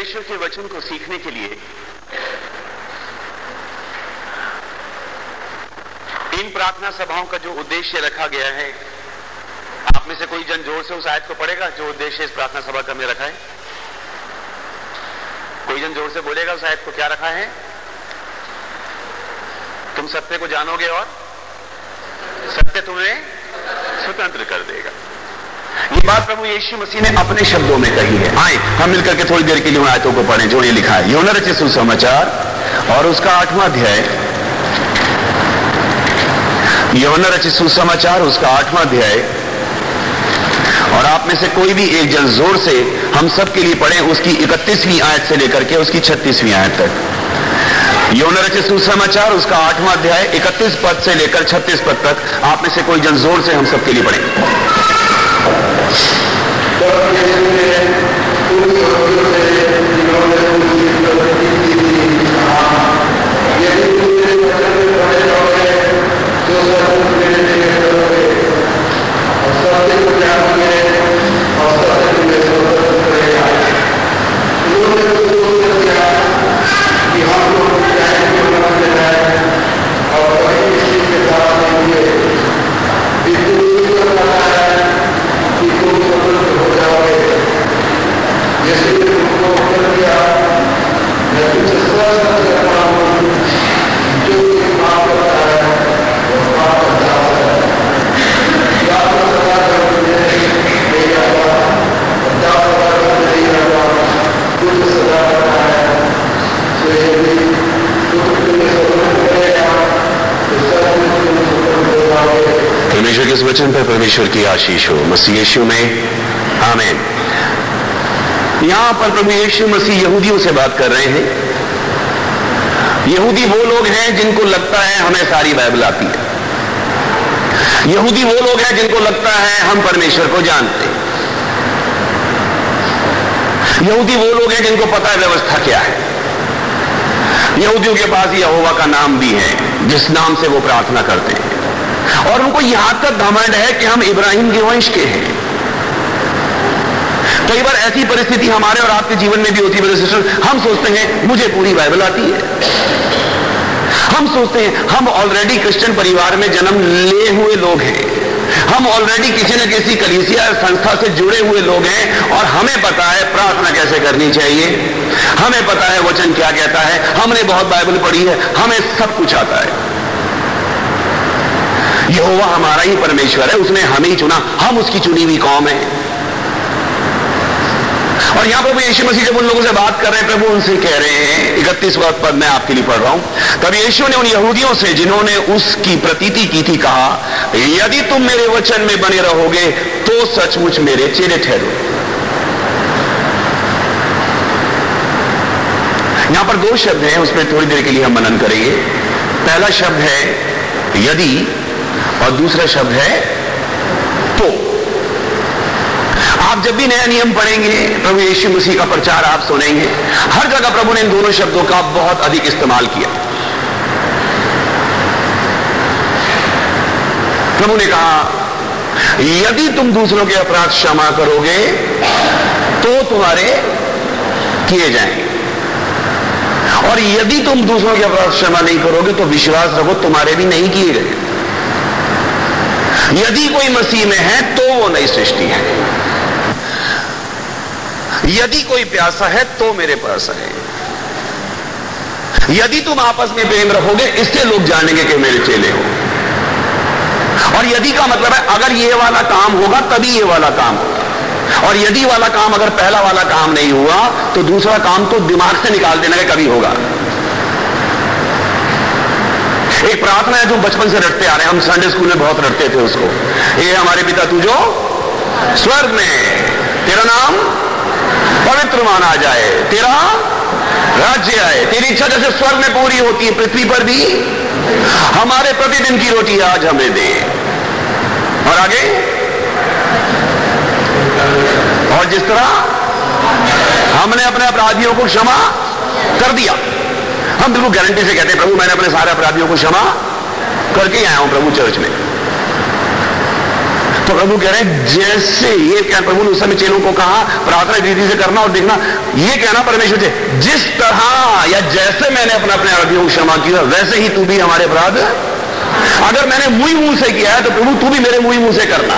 परमेश्वर के वचन को सीखने के लिए, इन प्रार्थना सभाओं का जो उद्देश्य रखा गया है, आप में से कोई जन ज़ोर से उस आयत को पढ़ेगा जो उद्देश्य इस प्रार्थना सभा का में रखा है? कोई जन ज़ोर से बोलेगा उस आयत को क्या रखा है? तुम सत्य को जानोगे और सत्य तुम्हें स्वतंत्र कर देगा। ये बात प्रभु यीशु मसीह ने अपने शब्दों में कही है। आए, हम मिलकर के थोड़ी देर के लिए उन आयतों को पढ़ें, जो ये लिखा है। योना रचित सुसमाचार और उसका आठवां अध्याय। योना रचित सुसमाचार, उसका आठवां अध्याय। और आप में से कोई भी एक जन ज़ोर से हम सब के लिए पढ़े, उसकी इकतीसवीं आयत से लेकर के उसकी छत्तीसवीं आयत तक। यौन रचित सुसमाचार, उसका आठवां अध्याय, इकतीस पद से लेकर छत्तीस पद तक आप में से कोई जन ज़ोर से हम सबके लिए पढ़े। Thank you. परमेश्वर के इस वचन पर परमेश्वर की आशीष हो। मसीह यीशु में। आमेन। यहाँ पर प्रभु यीशु मसीह यहूदियों से बात कर रहे हैं। यहूदी वो लोग हैं जिनको लगता है हमें सारी बाइबल आती है। यहूदी वो लोग हैं जिनको लगता है हम परमेश्वर को जानते हैं। यहूदी वो लोग हैं जिनको पता है व्यवस्था क्या है। यहूदियों के पास यहोवा का नाम भी है, जिस नाम से वो प्रार्थना करते हैं। और उनको यहाँ तक घमंड है कि हम इब्राहिम के वंश के हैं। कई बार ऐसी परिस्थिति हमारे और आपके जीवन में भी होती है सिस्टर। हम सोचते हैं, मुझे पूरी बाइबल आती है। हम सोचते हैं, हम ऑलरेडी क्रिश्चियन परिवार में जन्म ले हुए लोग हैं। हम ऑलरेडी किसी न किसी कलीसिया संस्था से जुड़े हुए लोग हैं और हमें पता है प्रार्थना कैसे करनी चाहिए। हमें पता है वचन क्या कहता है। हमने बहुत बाइबल पढ़ी है, हमें सब कुछ आता है। यहोवा हमारा ही परमेश्वर है, उसने हमें ही चुना, हम उसकी चुनी हुई कौम है। और यहाँ प्रभु यीशु मसीह जब उन लोगों से बात कर रहे हैं, प्रभु उनसे कह रहे हैं, इकतीस पद मैं आपके लिए पढ़ रहा हूँ। तब यीशु ने उन यहूदियों से, जिन्होंने उसकी प्रतीति की थी, कहा, यदि तुम मेरे वचन में बने रहोगे तो सचमुच मेरे चेहरे ठहरो। यहाँ पर दो शब्द हैं, उसमें थोड़ी देर के लिए हम मनन करेंगे। पहला शब्द है, यदि और दूसरा शब्द है तो। आप जब भी नया नियम पढ़ेंगे, प्रभु यीशु मसीह का प्रचार आप सुनेंगे, हर जगह प्रभु ने इन दोनों शब्दों का बहुत अधिक इस्तेमाल किया। प्रभु ने कहा, यदि तुम दूसरों के अपराध क्षमा करोगे तो तुम्हारे किए जाएँगे। और यदि तुम दूसरों के अपराध क्षमा नहीं करोगे तो विश्वास रखो, तुम्हारे भी नहीं किए गए। यदि कोई मसीह में है तो वो नई सृष्टि है। यदि कोई प्यासा है तो मेरे पास है। यदि तुम आपस में प्रेम रखोगे, इससे लोग जानेंगे कि मेरे चेले हो। और यदि का मतलब है, अगर ये वाला काम होगा, तभी ये वाला काम होगा। और यदि वाला काम, अगर पहला वाला काम नहीं हुआ तो दूसरा काम तो दिमाग से निकाल देना है कभी होगा। एक प्रार्थना है जो बचपन से रटते आ रहे हैं। हम संडे स्कूल में बहुत रटते थे उसको। ये हमारे पिता तू जो स्वर्ग में तेरा नाम पवित्र माना जाए। तेरा राज्य आए तेरी इच्छा जैसे स्वर्ग में पूरी होती है। पृथ्वी पर भी हमारे प्रतिदिन की रोटी आज हमें दे। और आगे? और जिस तरह हमने अपने अपराधियों को क्षमा कर दिया। हम बिल्कुल गारंटी से कहते हैं प्रभु मैंने अपने सारे अपराधियों को क्षमा करके आया हूँ प्रभु चर्च में. तो प्रभु कह रहे हैं जैसे ये क्या प्रभु ने उस समय चेलों को कहा प्रार्थना रीति से करना और देखना ये कहना परमेश्वर से जिस तरह या जैसे मैंने अपने अपने अपराधियों को क्षमा किया वैसे ही तू भी हमारे अपराध अगर मैंने मुँह मुँह से किया है तो प्रभु तू भी मेरे मुँह मुँह से करना।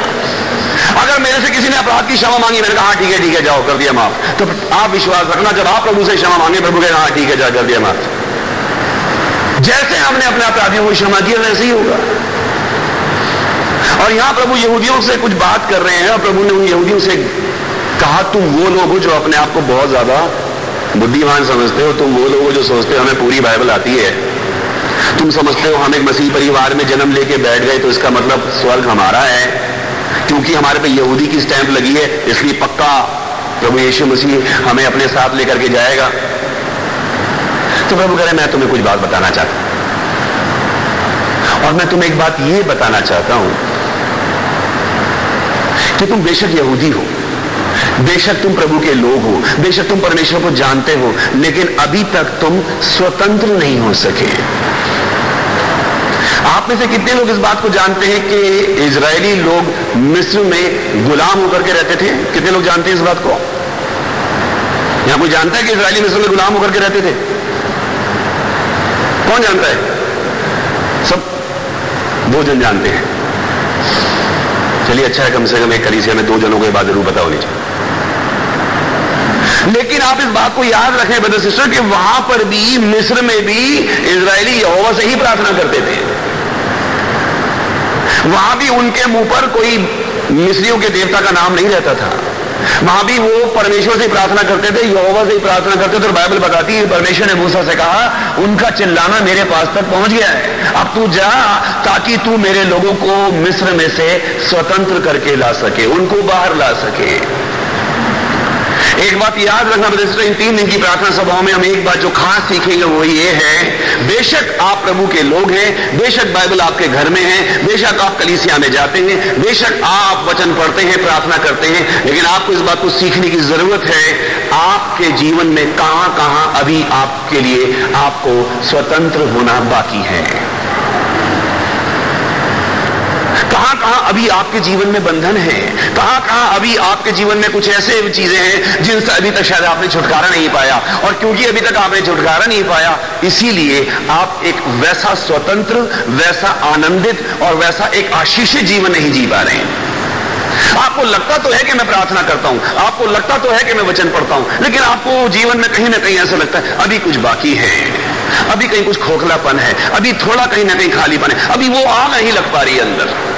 अगर मेरे से किसी ने अपराध की क्षमा मांगी मैंने कहा हाँ, ठीक है ठीक है जाओ कर दिया माफ़। तो आप विश्वास रखना जब आप प्रभु से क्षमा मांगे प्रभु कहे हाँ ठीक है जाओ कर दिया माफ़। जैसे हमने अपने अपराधियों को क्षमा किया वैसे ही होगा। और यहाँ प्रभु यहूदियों से कुछ बात कर रहे हैं और प्रभु ने उन यहूदियों से कहा, तुम वो लोग हो जो अपने आप को बहुत ज़्यादा बुद्धिमान समझते हो। तुम वो लोग हो जो सोचते हो, हमें पूरी बाइबल आती है। तुम समझते हो, हम एक मसीह परिवार में जन्म लेके बैठ गए तो इसका मतलब स्वर्ग हमारा है। क्योंकि हमारे पे यहूदी की स्टैंप लगी है, इसलिए पक्का प्रभु यीशु मसीह हमें अपने साथ लेकर के जाएगा। तो प्रभु कह रहे मैं तुम्हें कुछ बात बताना चाहता हूँ। और मैं तुम्हें एक बात ये बताना चाहता हूँ कि तुम बेशक यहूदी हो, बेशक तुम प्रभु के लोग हो, बेशक तुम परमेश्वर को जानते हो, लेकिन अभी तक तुम स्वतंत्र नहीं हो सके। आप में से कितने लोग इस बात को जानते हैं कि इजरायली लोग मिस्र में गुलाम होकर के रहते थे? कितने लोग जानते हैं इस बात को? यहाँ कोई जानता है कि इसराइली मिस्र में गुलाम होकर के रहते थे? कौन जानता है? सब दो जन जानते हैं। चलिए अच्छा है, कम से कम एक करी से हमें दो जनों को बात ज़रूर पता होनी चाहिए। लेकिन आप इस बात को याद रखें ब्रदर सिस्टर कि वहाँ पर भी, मिस्र में भी इसराइली यहोवा से ही प्रार्थना करते थे। वहाँ भी उनके मुँह पर कोई मिस्रियों के देवता का नाम नहीं रहता था। वहाँ भी वो परमेश्वर से प्रार्थना करते थे, यहोवा से प्रार्थना करते थे, और बाइबल बताती है, परमेश्वर ने मूसा से कहा, उनका चिल्लाना मेरे पास तक पहुँच गया है। अब तू जा, ताकि तू मेरे लोगों को मिस्र में से स्वतंत्र करके ला सके, उनको बाहर ला सके। एक बात याद रखना इन तीन दिन की प्रार्थना सभाओं में हम एक बात जो खास सीखेंगे वो ये है, बेशक आप प्रभु के लोग हैं, बेशक बाइबल आपके घर में है, बेशक आप कलीसिया में जाते हैं, बेशक आप वचन पढ़ते हैं, प्रार्थना करते हैं, लेकिन आपको इस बात को सीखने की ज़रूरत है, आपके जीवन में कहाँ कहाँ अभी आपके लिए आपको स्वतंत्र होना बाकी है। कहाँ अभी आपके जीवन में बंधन है? कहा, कहाँ अभी आपके जीवन में कुछ ऐसे चीज़ें हैं जिनसे अभी तक शायद आपने छुटकारा नहीं पाया? और क्योंकि अभी तक आपने छुटकारा नहीं पाया, इसीलिए आप एक वैसा स्वतंत्र, वैसा आनंदित और वैसा एक आशीषित जीवन नहीं जी पा रहे हैं। आपको लगता तो है कि मैं प्रार्थना करता हूँ, आपको लगता तो है कि मैं वचन पढ़ता हूँ, लेकिन आपको जीवन में कहीं ना कहीं ऐसा लगता है, अभी कुछ बाकी है। अभी कहीं कुछ खोखलापन है, अभी थोड़ा कहीं ना कहीं खालीपन है, अभी वो आग नहीं लग पा रही है अंदर।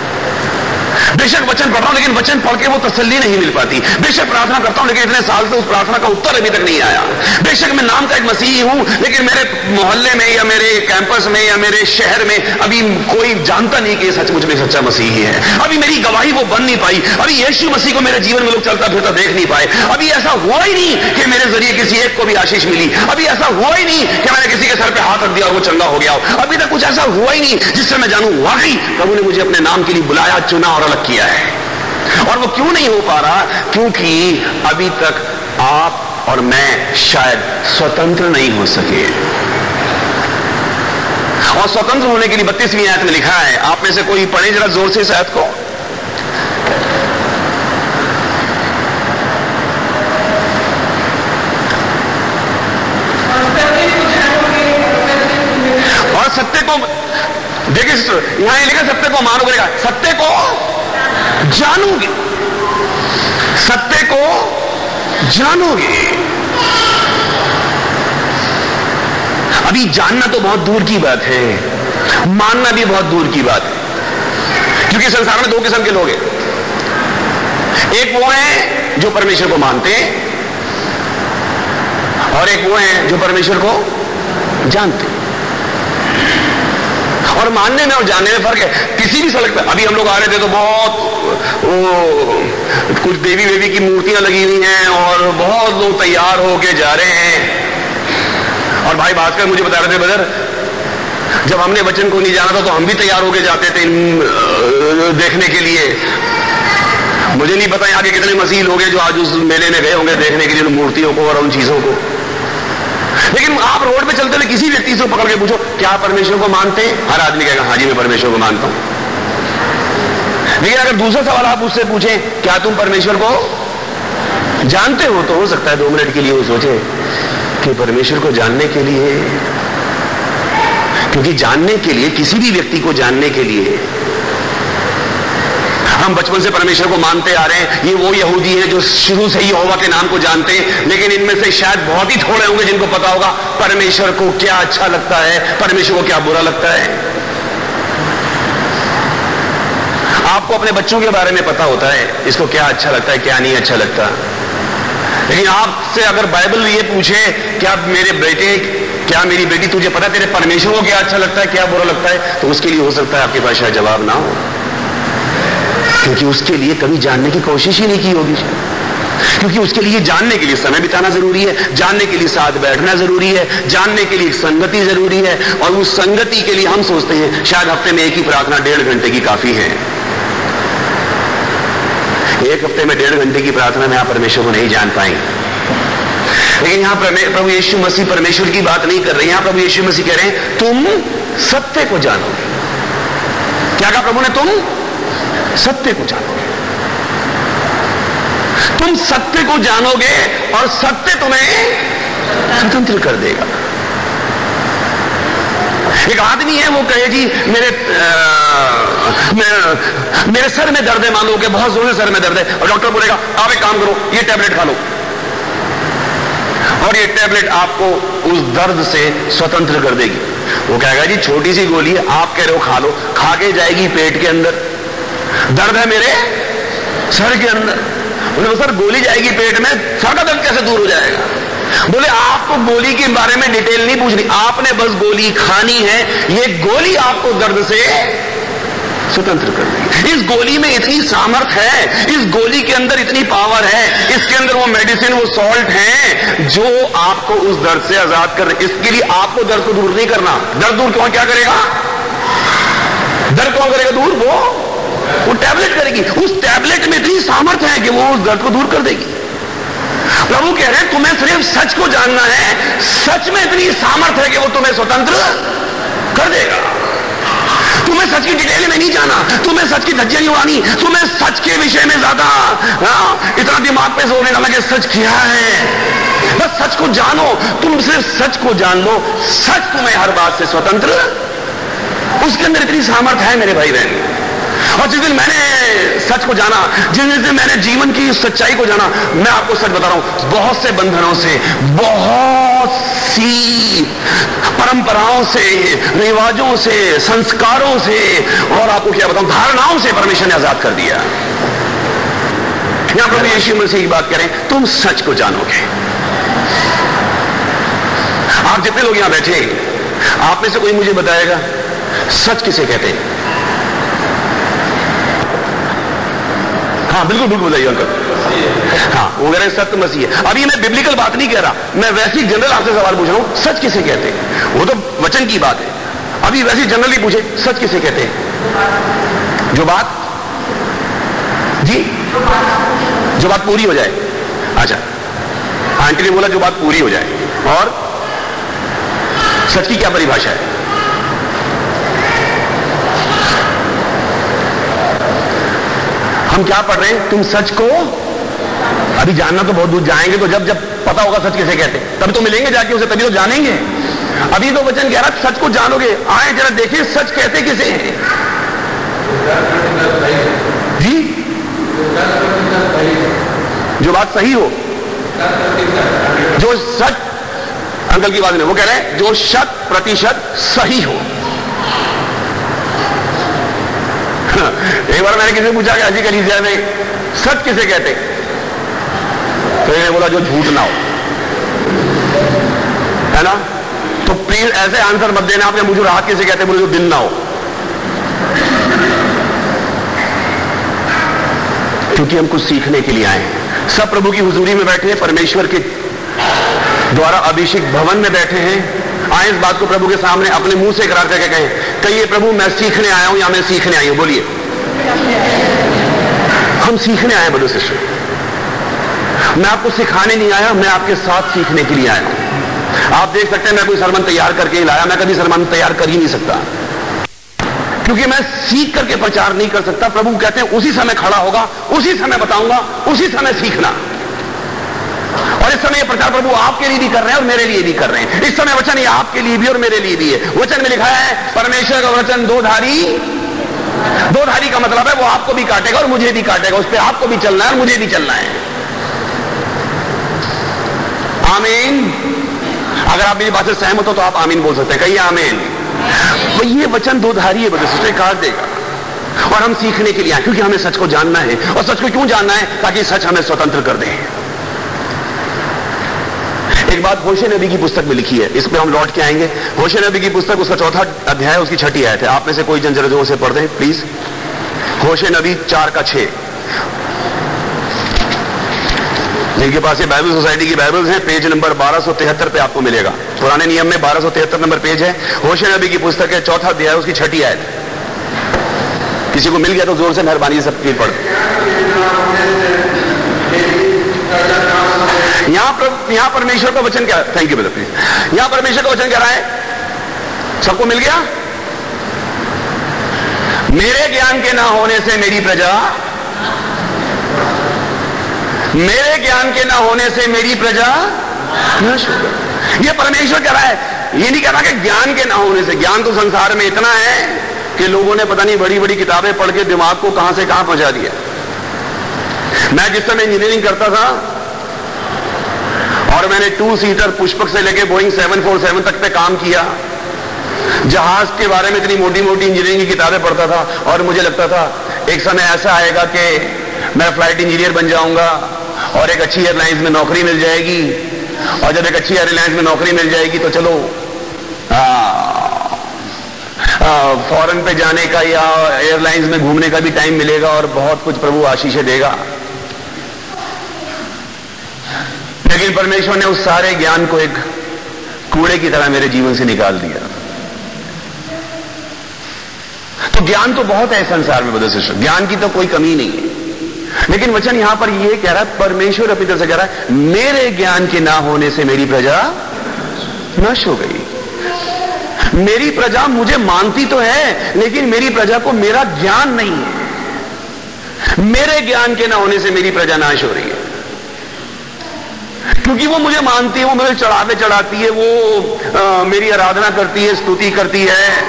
बेशक वचन पढ़ रहा हूँ, लेकिन वचन पढ़ के वो तसल्ली नहीं मिल पाती। बेशक प्रार्थना करता हूँ, लेकिन इतने साल से उस प्रार्थना का उत्तर अभी तक नहीं आया। बेशक मैं नाम का एक मसीही हूँ, लेकिन मेरे मोहल्ले में या मेरे कैंपस में या मेरे शहर में अभी कोई जानता नहीं कि सचमुच में सच्चा मसीही है। अभी मेरी गवाही वो बन नहीं पाई। अभी यीशु मसीह को मेरे जीवन में लोग चलता फिरता देख नहीं पाए। अभी ऐसा हुआ ही नहीं कि मेरे ज़रिए किसी एक को भी आशीष मिली। अभी ऐसा हुआ ही नहीं कि मैंने किसी के सर पे हाथ रख दिया और वो चंगा हो गया अभी तक कुछ ऐसा हुआ ही नहीं जिससे मैं जानू, वाकई प्रभु ने मुझे अपने नाम के लिए बुलाया, चुना और अलग किया है। और वो क्यों नहीं हो पा रहा? क्योंकि अभी तक आप और मैं शायद स्वतंत्र नहीं हो सके। और स्वतंत्र होने के लिए बत्तीसवीं आयत में लिखा है, आप में से कोई पढ़े जरा ज़ोर से इस आयत को। और सत्य को, देखिए, यहाँ लिखा सत्य को मानोगे सत्य को जानोगे। सत्य को जानोगे। अभी जानना तो बहुत दूर की बात है। मानना भी बहुत दूर की बात है। क्योंकि संसार में दो किस्म के लोग हैं। एक वो है जो परमेश्वर को मानते हैं और एक वो है जो परमेश्वर को जानते हैं। और मानने में और जानने में फ़र्क है। किसी भी सड़क पर अभी हम लोग आ रहे थे तो बहुत, वो, कुछ देवी देवी की मूर्तियाँ लगी हुई हैं और बहुत लोग तैयार होके जा रहे हैं। और भाई भास्कर मुझे बता रहे थे, बदर, जब हमने बच्चन को नहीं जाना था तो हम भी तैयार होके जाते थे देखने के लिए। मुझे नहीं पता यहाँ के कितने मसीह लोग हैं जो आज उस मेले में गए होंगे देखने के लिए मूर्तियों को और उन चीज़ों को। लेकिन आप रोड पे चलते हुए किसी व्यक्ति से पकड़ के पूछो, क्या परमेश्वर को मानते हैं? हर आदमी कहेगा हाँ जी, मैं परमेश्वर को मानता हूँ। लेकिन अगर दूसरा सवाल आप उससे पूछें, क्या तुम परमेश्वर को जानते हो? तो हो सकता है दो मिनट के लिए वो सोचे कि परमेश्वर को जानने के लिए, क्योंकि जानने के लिए, किसी भी व्यक्ति को जानने के लिए हम बचपन से परमेश्वर को मानते आ रहे हैं। ये वो यहूदी है जो शुरू से ही यहोवा के नाम को जानते हैं। लेकिन इनमें से शायद बहुत ही थोड़े होंगे जिनको पता होगा, परमेश्वर को क्या अच्छा लगता है, परमेश्वर को क्या बुरा लगता है। आपको अपने बच्चों के बारे में पता होता है, इसको क्या अच्छा लगता है, क्या नहीं अच्छा लगता। लेकिन आपसे अगर बाइबल ये पूछे, क्या मेरे बेटे, क्या मेरी बेटी, तुझे पता तेरे परमेश्वर को क्या अच्छा लगता है, क्या बुरा लगता है? तो उसके लिए हो सकता है आपके पास शायद जवाब ना हो। क्योंकि उसके लिए कभी जानने की कोशिश ही नहीं की होगी। क्योंकि उसके लिए जानने के लिए समय बिताना ज़रूरी है, जानने के लिए साथ बैठना ज़रूरी है, जानने के लिए संगति ज़रूरी है और उस संगति के लिए हम सोचते हैं, शायद हफ़्ते में एक ही प्रार्थना डेढ़ घंटे की काफ़ी है। एक हफ़्ते में डेढ़ घंटे की प्रार्थना में आप परमेश्वर को नहीं जान पाएँगे। लेकिन यहाँ प्रभु यीशु मसीह परमेश्वर की बात नहीं कर रहे, यहाँ प्रभु यीशु मसीह कह रहे हैं, तुम सत्य को जानोगे। क्या कहा प्रभु ने तुम? सत्य को जानोगे। तुम सत्य को जानोगे और सत्य तुम्हें स्वतंत्र कर देगा। एक आदमी है वो कहे जी मेरे आ, मेरे, सर में दर्द है मान लो कि बहुत ज़ोर सर में दर्द है। और डॉक्टर बोलेगा आप एक काम करो ये टैबलेट खा लो। और ये टैबलेट आपको उस दर्द से स्वतंत्र कर देगी। वो कहेगा जी छोटी सी गोली आप कह रहे हो खा लो। खा के जाएगी पेट के अंदर। दर्द है मेरे? सर के अंदर। बोले सर, गोली जाएगी पेट में, सर का दर्द कैसे दूर हो जाएगा? बोले, आपको गोली के बारे में डिटेल नहीं पूछनी। आपने बस गोली खानी है। ये गोली आपको दर्द से स्वतंत्र कर देगी। इस गोली में इतनी सामर्थ है, इस गोली के अंदर इतनी पावर है, इसके अंदर वो मेडिसिन, वो सॉल्ट है, जो आपको उस दर्द से आज़ाद कर इसके लिए आपको दर्द को दूर नहीं करना। दर्द दूर कौन क्या करेगा? दर्द कौन करेगा दूर? वो वो टैबलेट करेगी। उस टैबलेट में इतनी सामर्थ्य है कि वो उस दर्द को दूर कर देगी। प्रभु कह रहे हैं, तुम्हें सिर्फ़ सच को जानना है। सच में इतनी सामर्थ्य है कि वो तुम्हें स्वतंत्र कर देगा। तुम्हें सच की डिटेल में नहीं जाना। तुम्हें सच की धज्जियाँ नहीं उड़ानी। तुम्हें सच के विषय में ज़्यादा इतना दिमाग पे ज़ोर नहीं डाला सच क्या है? बस सच को जानो। तुम सिर्फ़ सच को जान लो। सच तुम्हें हर बात से स्वतंत्र। उसके अंदर इतनी सामर्थ्य है मेरे भाई बहन और जिस दिन मैंने सच को जाना, जिस दिन मैंने जीवन की सच्चाई को जाना, मैं आपको सच बता रहा हूँ, बहुत से बंधनों से, बहुत सी परंपराओं से, रिवाजों से, संस्कारों से, और आपको क्या बताऊँ, धारणाओं से परमेश्वर ने आज़ाद कर दिया। यहाँ प्रभु यीशु मसीह की बात करें, तुम सच को जानोगे। आप जितने लोग यहाँ बैठे, आप में से कोई मुझे बताएगा, सच किसे कहते हैं? हाँ बिल्कुल बिल्कुल बताइए अंकल हाँ वो रहे सत्य मसीह है। अभी मैं बिब्लिकल बात नहीं कह रहा, मैं वैसी जनरल आपसे सवाल पूछ रहा हूँ, सच किसे कहते हैं? वो तो वचन की बात है। अभी वैसे जनरली पूछे, सच किसे कहते हैं? जो बात जी? जो बात पूरी हो जाए। अच्छा। आंटी ने बोला, जो बात पूरी हो जाए। और? सच की क्या परिभाषा है? हम क्या पढ़ रहे हैं? तुम सच को? अभी जानना तो बहुत दूर जाएँगे तो जब जब पता होगा सच किसे कहते तब तो मिलेंगे जाके उसे, तभी तो जानेंगे। अभी तो वचन कह रहा सच को जानोगे। आए जरा देखिए, सच कहते किसे हैं? जी? जो बात सही हो। जो सच, अंकल की बात नहीं, वो कह रहे हैं, जो शत प्रतिशत सही हो। एक बार मैंने किसी पूछा कि अजी कलीसिया में सच किसे कहते? तो इन्हें बोला, जो झूठ ना हो। है ना? तो प्लीज़ ऐसे आंसर मत देना आपने मुझे राहत किसे कहते बोले, जो दिन ना हो। क्योंकि हम कुछ सीखने के लिए आए हैं। सब प्रभु की हुजूरी में बैठे हैं, परमेश्वर के द्वारा अभिषेक भवन में बैठे हैं। आए इस बात को प्रभु के सामने, अपने मुँह से करार करके कहें, कहिए, प्रभु, मैं सीखने आया हूँ या मैं सीखने आई हूँ? बोलिए। हम सीखने आए बोलो सिस्टर मैं आपको सिखाने नहीं आया, मैं आपके साथ सीखने के लिए आया आप देख सकते हैं, मैं कोई सरमन तैयार करके ही लाया, मैं कभी सरमन तैयार कर ही नहीं सकता। क्योंकि मैं सीख करके प्रचार नहीं कर सकता, प्रभु कहते हैं, उसी समय खड़ा होगा, उसी समय बताऊँगा, उसी समय सीखना। और इस समय प्रचार प्रभु आपके लिए भी कर रहे हैं और मेरे लिए भी कर रहे हैं। इस समय वचन ये आपके लिए भी और मेरे लिए भी है। वचन में लिखा है, परमेश्वर का वचन दो धारी दो धारी का मतलब है, वो आपको भी काटेगा और मुझे भी काटेगा। उस पर आपको भी चलना है और मुझे भी चलना है। आमीन। अगर आप मेरी बात से सहमत हो तो आप आमीन बोल सकते हैं। कहिए आमीन। तो ये वचन दो धारी है काट देगा। और हम सीखने के लिए आए, क्योंकि हमें सच को जानना है। और सच को क्यों जानना है? ताकि सच हमें स्वतंत्र कर दे। एक बात होशे नबी की पुस्तक में लिखी है। इस पर हम लौट के आएँगे। होशे नबी की पुस्तक, उसका चौथा अध्याय, उसकी छठी आयत है। आप में से कोई जन जरा से पढ़ दें प्लीज़ होशे नबी चार का छह जिनके पास ये बाइबल सोसाइटी की बाइबल्स हैं पेज नंबर 1273 पे आपको मिलेगा। पुराने नियम में 1273 नंबर पेज है। होशे नबी की पुस्तक है, चौथा अध्याय, उसकी छठी आयत। किसी को मिल गया तो ज़ोर से मेहरबानी सब पढ़। यहाँ पर, यहाँ परमेश्वर का वचन क्या थैंक यू प्लीज़ यहाँ परमेश्वर का वचन क्या रहा है, सबको मिल गया? मेरे ज्ञान के ना होने से मेरी प्रजा, मेरे ज्ञान के ना होने से मेरी प्रजा ये परमेश्वर कह रहा है, ये नहीं कह रहा कि ज्ञान के ना होने से, ज्ञान तो संसार में इतना है कि लोगों ने पता नहीं बड़ी बड़ी किताबें पढ़ के दिमाग को कहाँ से कहाँ पहुँचा दिया। मैं जिस समय इंजीनियरिंग करता था और मैंने टू सीटर पुष्पक से लेके बोइंग 747 तक पे काम किया। जहाज़ के बारे में इतनी मोटी मोटी इंजीनियरिंग की किताबें पढ़ता था और मुझे लगता था, एक समय ऐसा आएगा कि मैं फ़्लाइट इंजीनियर बन जाऊँगा और एक अच्छी एयरलाइंस में नौकरी मिल जाएगी और जब एक अच्छी एयरलाइंस में नौकरी मिल जाएगी तो चलो फॉरेन पे जाने का या एयरलाइंस में घूमने का भी टाइम मिलेगा और बहुत कुछ प्रभु आशीष देगा। लेकिन परमेश्वर ने उस सारे ज्ञान को एक कूड़े की तरह मेरे जीवन से निकाल दिया। तो ज्ञान तो बहुत है संसार में बदल से ज्ञान की तो कोई कमी नहीं है। लेकिन वचन यहाँ पर यह कह रहा है, परमेश्वर अपनी तरफ़ से कह रहा है, मेरे ज्ञान के ना होने से मेरी प्रजा नष्ट हो गई। मेरी प्रजा मुझे मानती तो है, लेकिन मेरी प्रजा को मेरा ज्ञान नहीं है। मेरे ज्ञान के ना होने से मेरी प्रजा नाश हो रही है। क्योंकि वो मुझे मानती है वो मुझे चढ़ावे चढ़ाती है वो आ, मेरी आराधना करती है स्तुति करती है।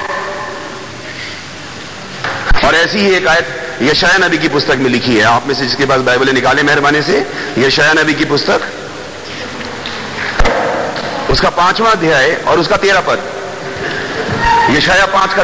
और ऐसी ही एक आयत यशाया नबी की पुस्तक में लिखी है। आप में से जिसके पास बाइबल निकाले मेहरबानी से यशाया नबी की पुस्तक। उसका पांचवा अध्याय और उसका तेरा पद। यशाया पाँच का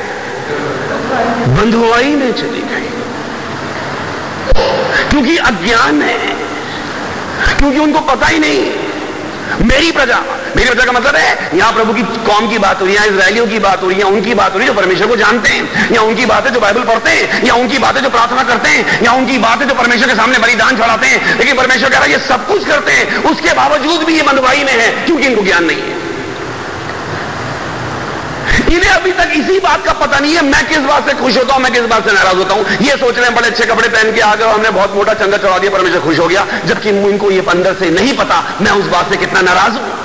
बंधुआई में चली गई। क्योंकि अज्ञान है, क्योंकि उनको पता ही नहीं। मेरी प्रजा मेरी प्रजा का मतलब है, यहाँ प्रभु की कौम की बात हो रही है इसराइलियों की बात हो रही है उनकी बात हो रही है जो परमेश्वर को जानते हैं या उनकी बात है जो बाइबल पढ़ते हैं या उनकी बात है जो प्रार्थना करते हैं या उनकी बात है जो परमेश्वर के सामने बलिदान चढ़ाते हैं। लेकिन परमेश्वर कह रहा है, ये सब कुछ करते हैं, उसके बावजूद भी ये बंधुआई में है, क्योंकि इनको ज्ञान नहीं है। इन्हें अभी तक इसी बात का पता नहीं है, मैं किस बात से खुश होता हूँ, मैं किस बात से नाराज़ होता हूँ। ये सोच रहे हैं, बड़े अच्छे कपड़े पहन के आ गए हमने बहुत मोटा चंगा चढ़ा दिया, परमेश्वर खुश हो गया। जबकि इनको ये अंदर से नहीं पता, मैं उस बात से कितना नाराज़ हूँ।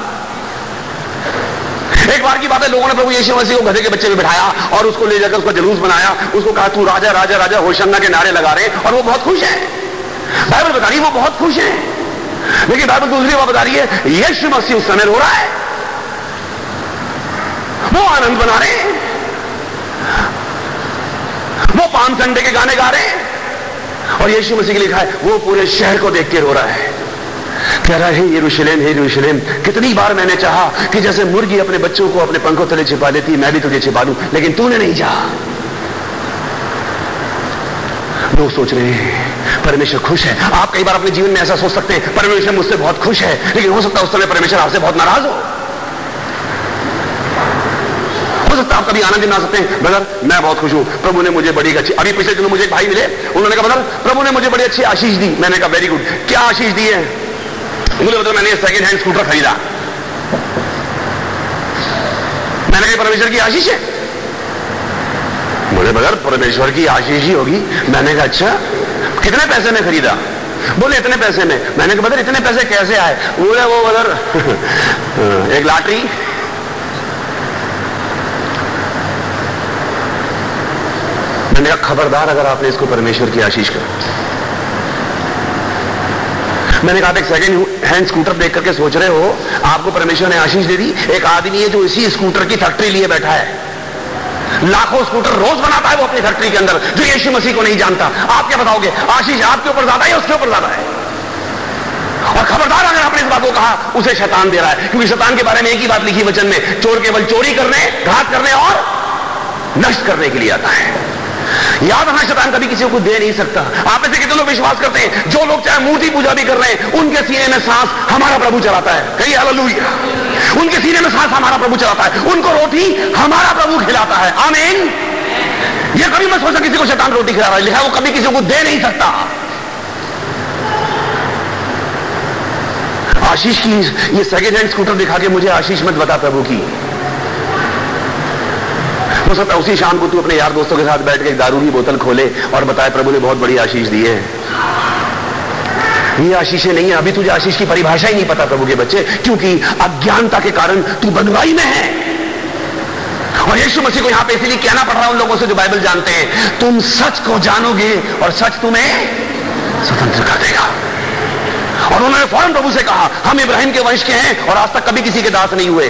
एक बार की बात है, लोगों ने प्रभु यीशु मसीह को गधे के बच्चे में बिठाया और उसको ले जाकर उसका जुलूस बनाया। उसको कहा, तू राजा राजा राजा, होशंगा के नारे लगा रहे और वो बहुत खुश है। बाइबल बता रही है, वो बहुत खुश है। लेकिन बाइबल दूसरी बात बता रही है, यीशु मसीह उस समय रो रहा है। वो आनंद बना रहे हैं। वो पाम संडे के गाने गा रहे हैं। और यीशु मसीह के लिखा है, वो पूरे शहर को देख के रो रहा है। कह रहा है यरूशलेम, हे यरूशलेम, कितनी बार मैंने चाहा कि जैसे मुर्गी अपने बच्चों को अपने पंखों तले छिपा लेती, मैं भी तुझे छिपा लूँ लेकिन तूने नहीं चाहा। लोग सोच रहे हैं, परमेश्वर खुश है। आप कई बार अपने जीवन में ऐसा सोच सकते हैं, परमेश्वर मुझसे बहुत खुश है, लेकिन हो सकता है उस समय परमेश्वर आपसे बहुत नाराज़ हो हो सकता है आप कभी आनंद ना सकते। हैं ब्रदर मैं बहुत खुश हूँ। प्रभु ने मुझे बड़ी अच्छी अभी पिछले दिनों मुझे एक भाई मिले। उन्होंने कहा ब्रदर प्रभु ने मुझे बड़ी अच्छी आशीष दी। मैंने कहा वेरी गुड क्या आशीष दी है? मुझे बताओ मैंने सेकेंड हैंड स्कूटर खरीदा। मैंने कहा परमेश्वर की आशीष है? मुझे बगैर परमेश्वर की आशीष ही होगी। मैंने कहा अच्छा कितने पैसे में खरीदा? बोले, इतने पैसे में। मैंने कहा बदर इतने पैसे कैसे आए? बोले, वो बदर एक लॉटरी मैंने कहा, खबरदार अगर आपने इसको परमेश्वर की आशीष कर। मैंने कहा एक सेकंड हैंड स्कूटर देख करके सोच रहे हो, आपको परमेश्वर ने आशीष दे दी। एक आदमी है जो इसी स्कूटर की फैक्ट्री लिए बैठा है। लाखों स्कूटर रोज बनाता है वो अपनी फैक्ट्री के अंदर, जो यीशु मसीह को नहीं जानता। आप क्या बताओगे? आशीष आपके ऊपर ज़्यादा है, उसके ऊपर ज़्यादा है। और खबरदार अगर आपने इस बात को कहा, उसे शैतान दे रहा है। क्योंकि शैतान के बारे में एक ही बात लिखी वचन में, चोर केवल चोरी करने, घात करने और नष्ट करने के लिए आता है। याद रखना शैतान कभी किसी को दे नहीं सकता। आप ऐसे कितने लोग विश्वास करते हैं? जो लोग चाहे मूर्ति पूजा भी कर रहे हैं, उनके सीने में सांस हमारा प्रभु चलाता है। कही हालेलुया उनके सीने में सांस हमारा प्रभु चलाता है। उनको रोटी हमारा प्रभु खिलाता है। आमीन। ये कभी मैं सोचा किसी को शैतान रोटी खिला रहा है। लिखा वो कभी किसी को दे नहीं सकता। आशीष की ये सेकेंड हैंड स्कूटर दिखा के मुझे आशीष मत बता प्रभु की। हो सकता है उसी शाम को तू अपने यार दोस्तों के साथ बैठ के दारू की बोतल खोले और बताए, प्रभु ने बहुत बड़ी आशीष दी है। ये आशीषें नहीं है। अभी तुझे आशीष की परिभाषा ही नहीं पता प्रभु के बच्चे, क्योंकि अज्ञानता के कारण तू बंधुआई में है। और यीशु मसीह को यहाँ पे इसीलिए कहना पड़ रहा है उन लोगों से जो बाइबल जानते हैं, तुम सच को जानोगे और सच तुम्हें स्वतंत्र कर देगा। और उन्होंने फ़ौरन प्रभु से कहा, हम इब्राहिम के वंश के हैं और आज तक कभी किसी के दास नहीं हुए।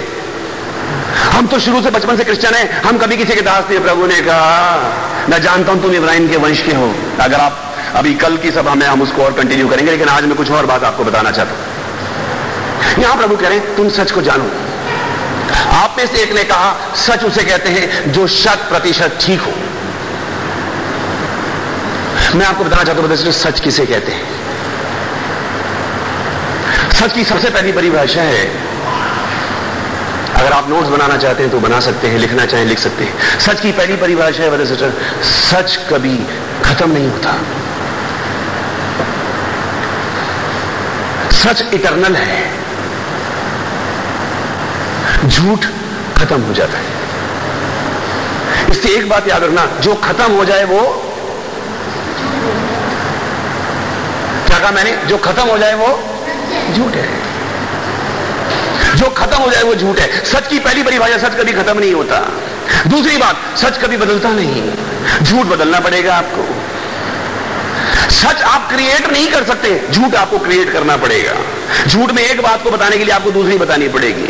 हम तो शुरू से बचपन से क्रिश्चियन हैं। हम कभी किसी के दास नहीं प्रभु ने कहा। मैं जानता हूँ तुम इब्राहिम के वंश के हो। अगर आप अभी कल की सभा में हम उसको और कंटिन्यू करेंगे, लेकिन आज मैं कुछ और बात आपको बताना चाहता हूँ। यहाँ प्रभु कह रहे हैं, तुम सच को जानो। आप में से एक ने कहा, सच उसे कहते हैं, जो शत प्रतिशत ठीक हो। मैं आपको बताना चाहता हूँ सच किसे कहते हैं? सच की सबसे पहली परिभाषा है अगर आप नोट्स बनाना चाहते हैं तो बना सकते हैं, लिखना चाहें, लिख सकते हैं। सच की पहली परिभाषा है सच कभी खत्म नहीं होता। सच इटरनल है। झूठ खत्म हो जाता है। इससे एक बात याद रखना, जो खत्म हो जाए वो क्या कहा मैंने? जो खत्म हो जाए वो झूठ है। जो खत्म हो जाए वो झूठ है। सच की पहली बड़ी परिभाषा सच कभी खत्म नहीं होता। दूसरी बात, सच कभी बदलता नहीं। झूठ बदलना पड़ेगा आपको। सच आप क्रिएट नहीं कर सकते, झूठ आपको क्रिएट करना पड़ेगा। झूठ में एक बात को बताने के लिए आपको दूसरी बतानी पड़ेगी।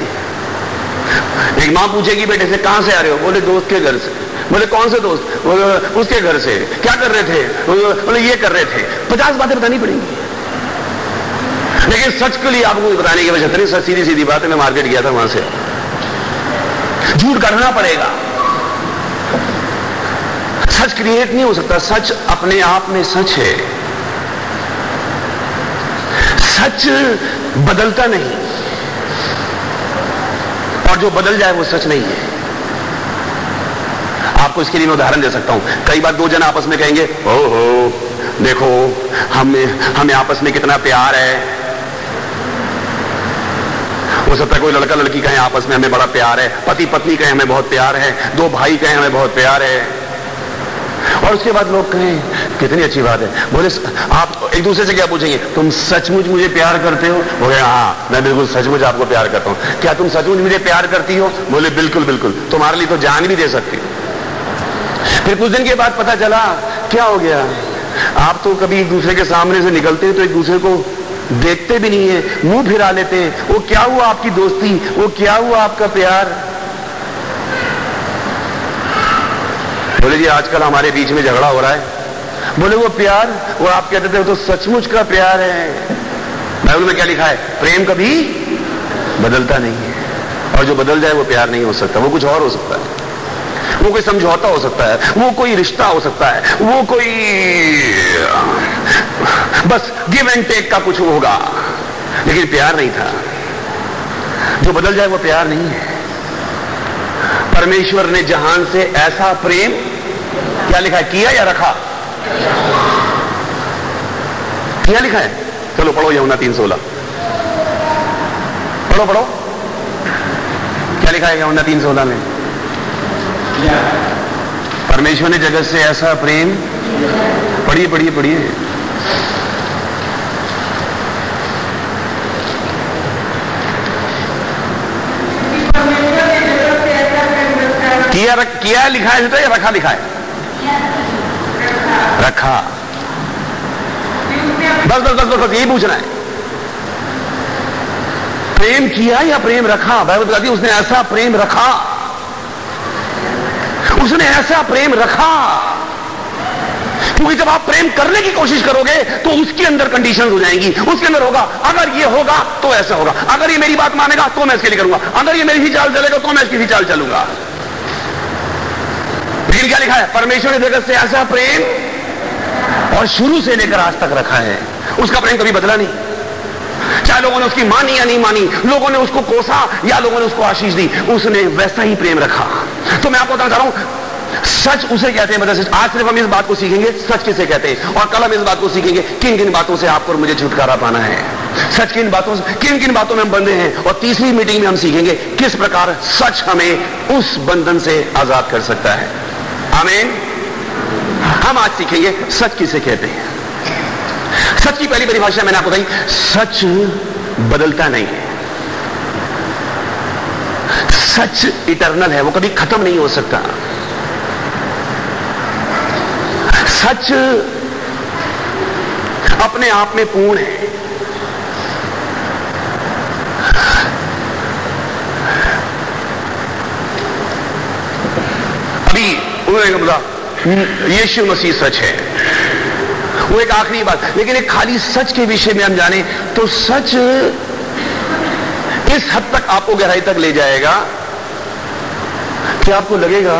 एक माँ पूछेगी, बेटे से कहाँ से आ रहे हो? बोले, दोस्त के घर से। बोले, कौन से दोस्त? उसके घर से। क्या कर रहे थे? बोले, ये कर रहे थे। पचास बातें बतानी पड़ेंगी। लेकिन सच के लिए आपको बताने की वजह नहीं सच सीधी सीधी बात है मैं मार्केट गया था वहाँ से। झूठ करना पड़ेगा। सच क्रिएट नहीं हो सकता, सच अपने आप में सच है। सच बदलता नहीं। और जो बदल जाए वो सच नहीं है। आपको इसके लिए मैं उदाहरण दे सकता हूँ। कई बार दो जन आपस में कहेंगे ओ हो देखो, हमें हमें आपस में कितना प्यार है। सकता है कोई लड़का लड़की कहे, आपस में हमें बड़ा प्यार है। पति पत्नी कहे, हमें बहुत प्यार है। दो भाई कहे, हमें बहुत प्यार है। और उसके बाद लोग कहें, कितनी अच्छी बात है। बोले, आप एक दूसरे से क्या पूछेंगे? तुम सचमुच मुझे प्यार करते हो? बोले हाँ मैं बिल्कुल सचमुच आपको प्यार करता हूँ। क्या तुम सचमुच मुझे प्यार करती हो? बोले, बिल्कुल बिल्कुल। तुम्हारे लिए तो जान भी दे सकती फिर कुछ दिन के बाद पता चला, क्या हो गया? आप तो कभी एक दूसरे के सामने से निकलते हैं तो एक दूसरे को देखते भी नहीं है, मुँह फिरा लेते हैं। वो क्या हुआ आपकी दोस्ती? वो क्या हुआ आपका प्यार? बोले जी, आजकल हमारे बीच में झगड़ा हो रहा है। बोले, वो प्यार, वो आप कहते थे, वो तो सचमुच का प्यार है। बाइबल में क्या लिखा है? प्रेम कभी बदलता नहीं है। और जो बदल जाए, वो प्यार नहीं हो सकता। वो कुछ और हो सकता है। वो कोई समझौता हो सकता है। वो कोई रिश्ता हो सकता है। वो कोई बस गिव एंड टेक का कुछ होगा। लेकिन प्यार नहीं था। जो बदल जाए वो प्यार नहीं है। परमेश्वर ने जहान से ऐसा प्रेम क्या लिखा है? किया या रखा? किया लिखा है? चलो पढ़ो यमुना तीन सोलह। पढ़ो पढ़ो। क्या लिखा है यमुना तीन सोलह में? परमेश्वर ने जगत से ऐसा प्रेम पढ़िए पढ़िए पढ़िए। किया रख, किया लिखा है या रखा लिखा है रखा। बस बस बस बस बस यही पूछना है। प्रेम किया या प्रेम रखा? बाइबल बताती उसने ऐसा प्रेम रखा। उसने ऐसा प्रेम रखा। क्योंकि जब आप प्रेम करने की कोशिश करोगे तो उसके अंदर कंडीशन हो जाएँगी। उसके अंदर होगा अगर ये होगा तो ऐसा होगा। अगर ये मेरी बात मानेगा तो मैं इसके लिए करूँगा। अगर ये मेरी ही चाल चलेगा तो मैं इसकी ही चाल चलूँगा। लेकिन क्या लिखा है, परमेश्वर ने जगत से ऐसा प्रेम और शुरू से लेकर आज तक रखा है। उसका प्रेम कभी बदला नहीं। चाहे लोगों ने उसकी मानी या नहीं मानी, लोगों ने उसको कोसा या लोगों ने उसको आशीष दी, उसने वैसा ही प्रेम रखा। तो मैं आपको बताना चाह रहा हूँ, सच उसे कहते हैं मतलब आज सिर्फ़ हम इस बात को सीखेंगे, सच किसे कहते हैं? और कल हम इस बात को सीखेंगे, किन किन बातों से आपको मुझे छुटकारा पाना है? सच किन बातों से, किन किन बातों में हम बंधे हैं? और तीसरी मीटिंग में हम सीखेंगे, किस प्रकार सच हमें उस बंधन से आज़ाद कर सकता है? आमीन। हम आज सीखेंगे सच किसे कहते हैं। सच की पहली परिभाषा मैंने आपको बताई, सच बदलता नहीं है। सच इटरनल है, वो कभी खत्म नहीं हो सकता। सच अपने आप में पूर्ण है अभी उन्होंने बोला यीशु मसीह सच है। वो एक आखिरी बात। लेकिन एक खाली सच के विषय में हम जाने तो सच इस हद तक आपको गहराई तक ले जाएगा कि आपको लगेगा,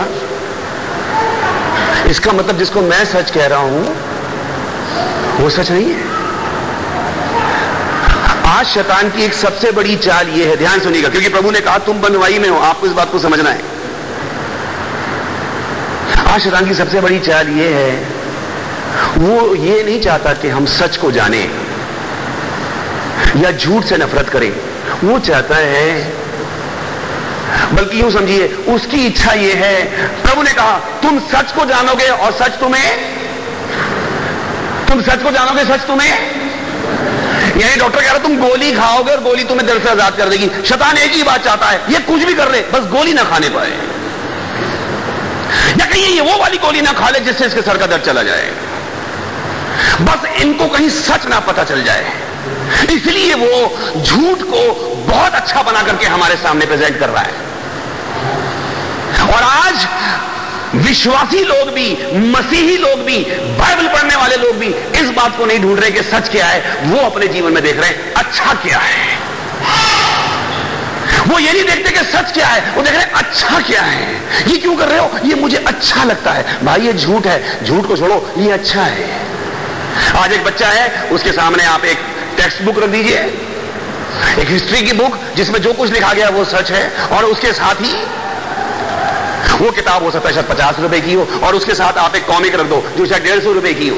इसका मतलब जिसको मैं सच कह रहा हूँ, वो सच नहीं है। आज शैतान की एक सबसे बड़ी चाल ये है। ध्यान सुनिएगा, क्योंकि प्रभु ने कहा, तुम बनवाई में हो, आपको इस बात को समझना है। आज शैतान की सबसे बड़ी चाल ये है। वो ये नहीं चाहता कि हम सच को जाने या झूठ से नफरत करें। वो चाहता है, बल्कि यूँ समझिए, उसकी इच्छा यह है, प्रभु ने कहा, तुम सच को जानोगे और सच तुम्हें, तुम सच को जानोगे, सच तुम्हें? यानी डॉक्टर कह रहा, तुम गोली खाओगे और गोली तुम्हें दिल से आज़ाद कर देगी। शतान एक ही बात चाहता है, ये कुछ भी कर ले, बस गोली ना खाने पाए। कहीं ये, वो वाली गोली ना खा ले जिससे इसके सर का दर्द चला जाए। बस इनको कहीं सच ना पता चल जाए। इसलिए वो झूठ को बहुत अच्छा बना करके हमारे सामने प्रेजेंट कर रहा है। और आज विश्वासी लोग भी, मसीही लोग भी, बाइबल पढ़ने वाले लोग भी इस बात को नहीं ढूंढ रहे कि सच क्या है, वो अपने जीवन में देख रहे हैं अच्छा क्या है। वो ये नहीं देखते कि सच क्या है, वो देख रहे अच्छा क्या है। ये क्यों कर रहे हो? ये मुझे अच्छा लगता है। भाई, ये झूठ है। झूठ को छोड़ो, ये अच्छा है। आज एक बच्चा है, उसके सामने आप एक टेक्स्ट बुक रख दीजिए। एक हिस्ट्री की बुक जिसमें जो कुछ लिखा गया वो सच है, और उसके साथ ही वो किताब हो सकता है, शायद पचास रुपए की हो, और उसके साथ आप एक कॉमिक रख दो, जो शायद डेढ़ सौ रुपए की हो।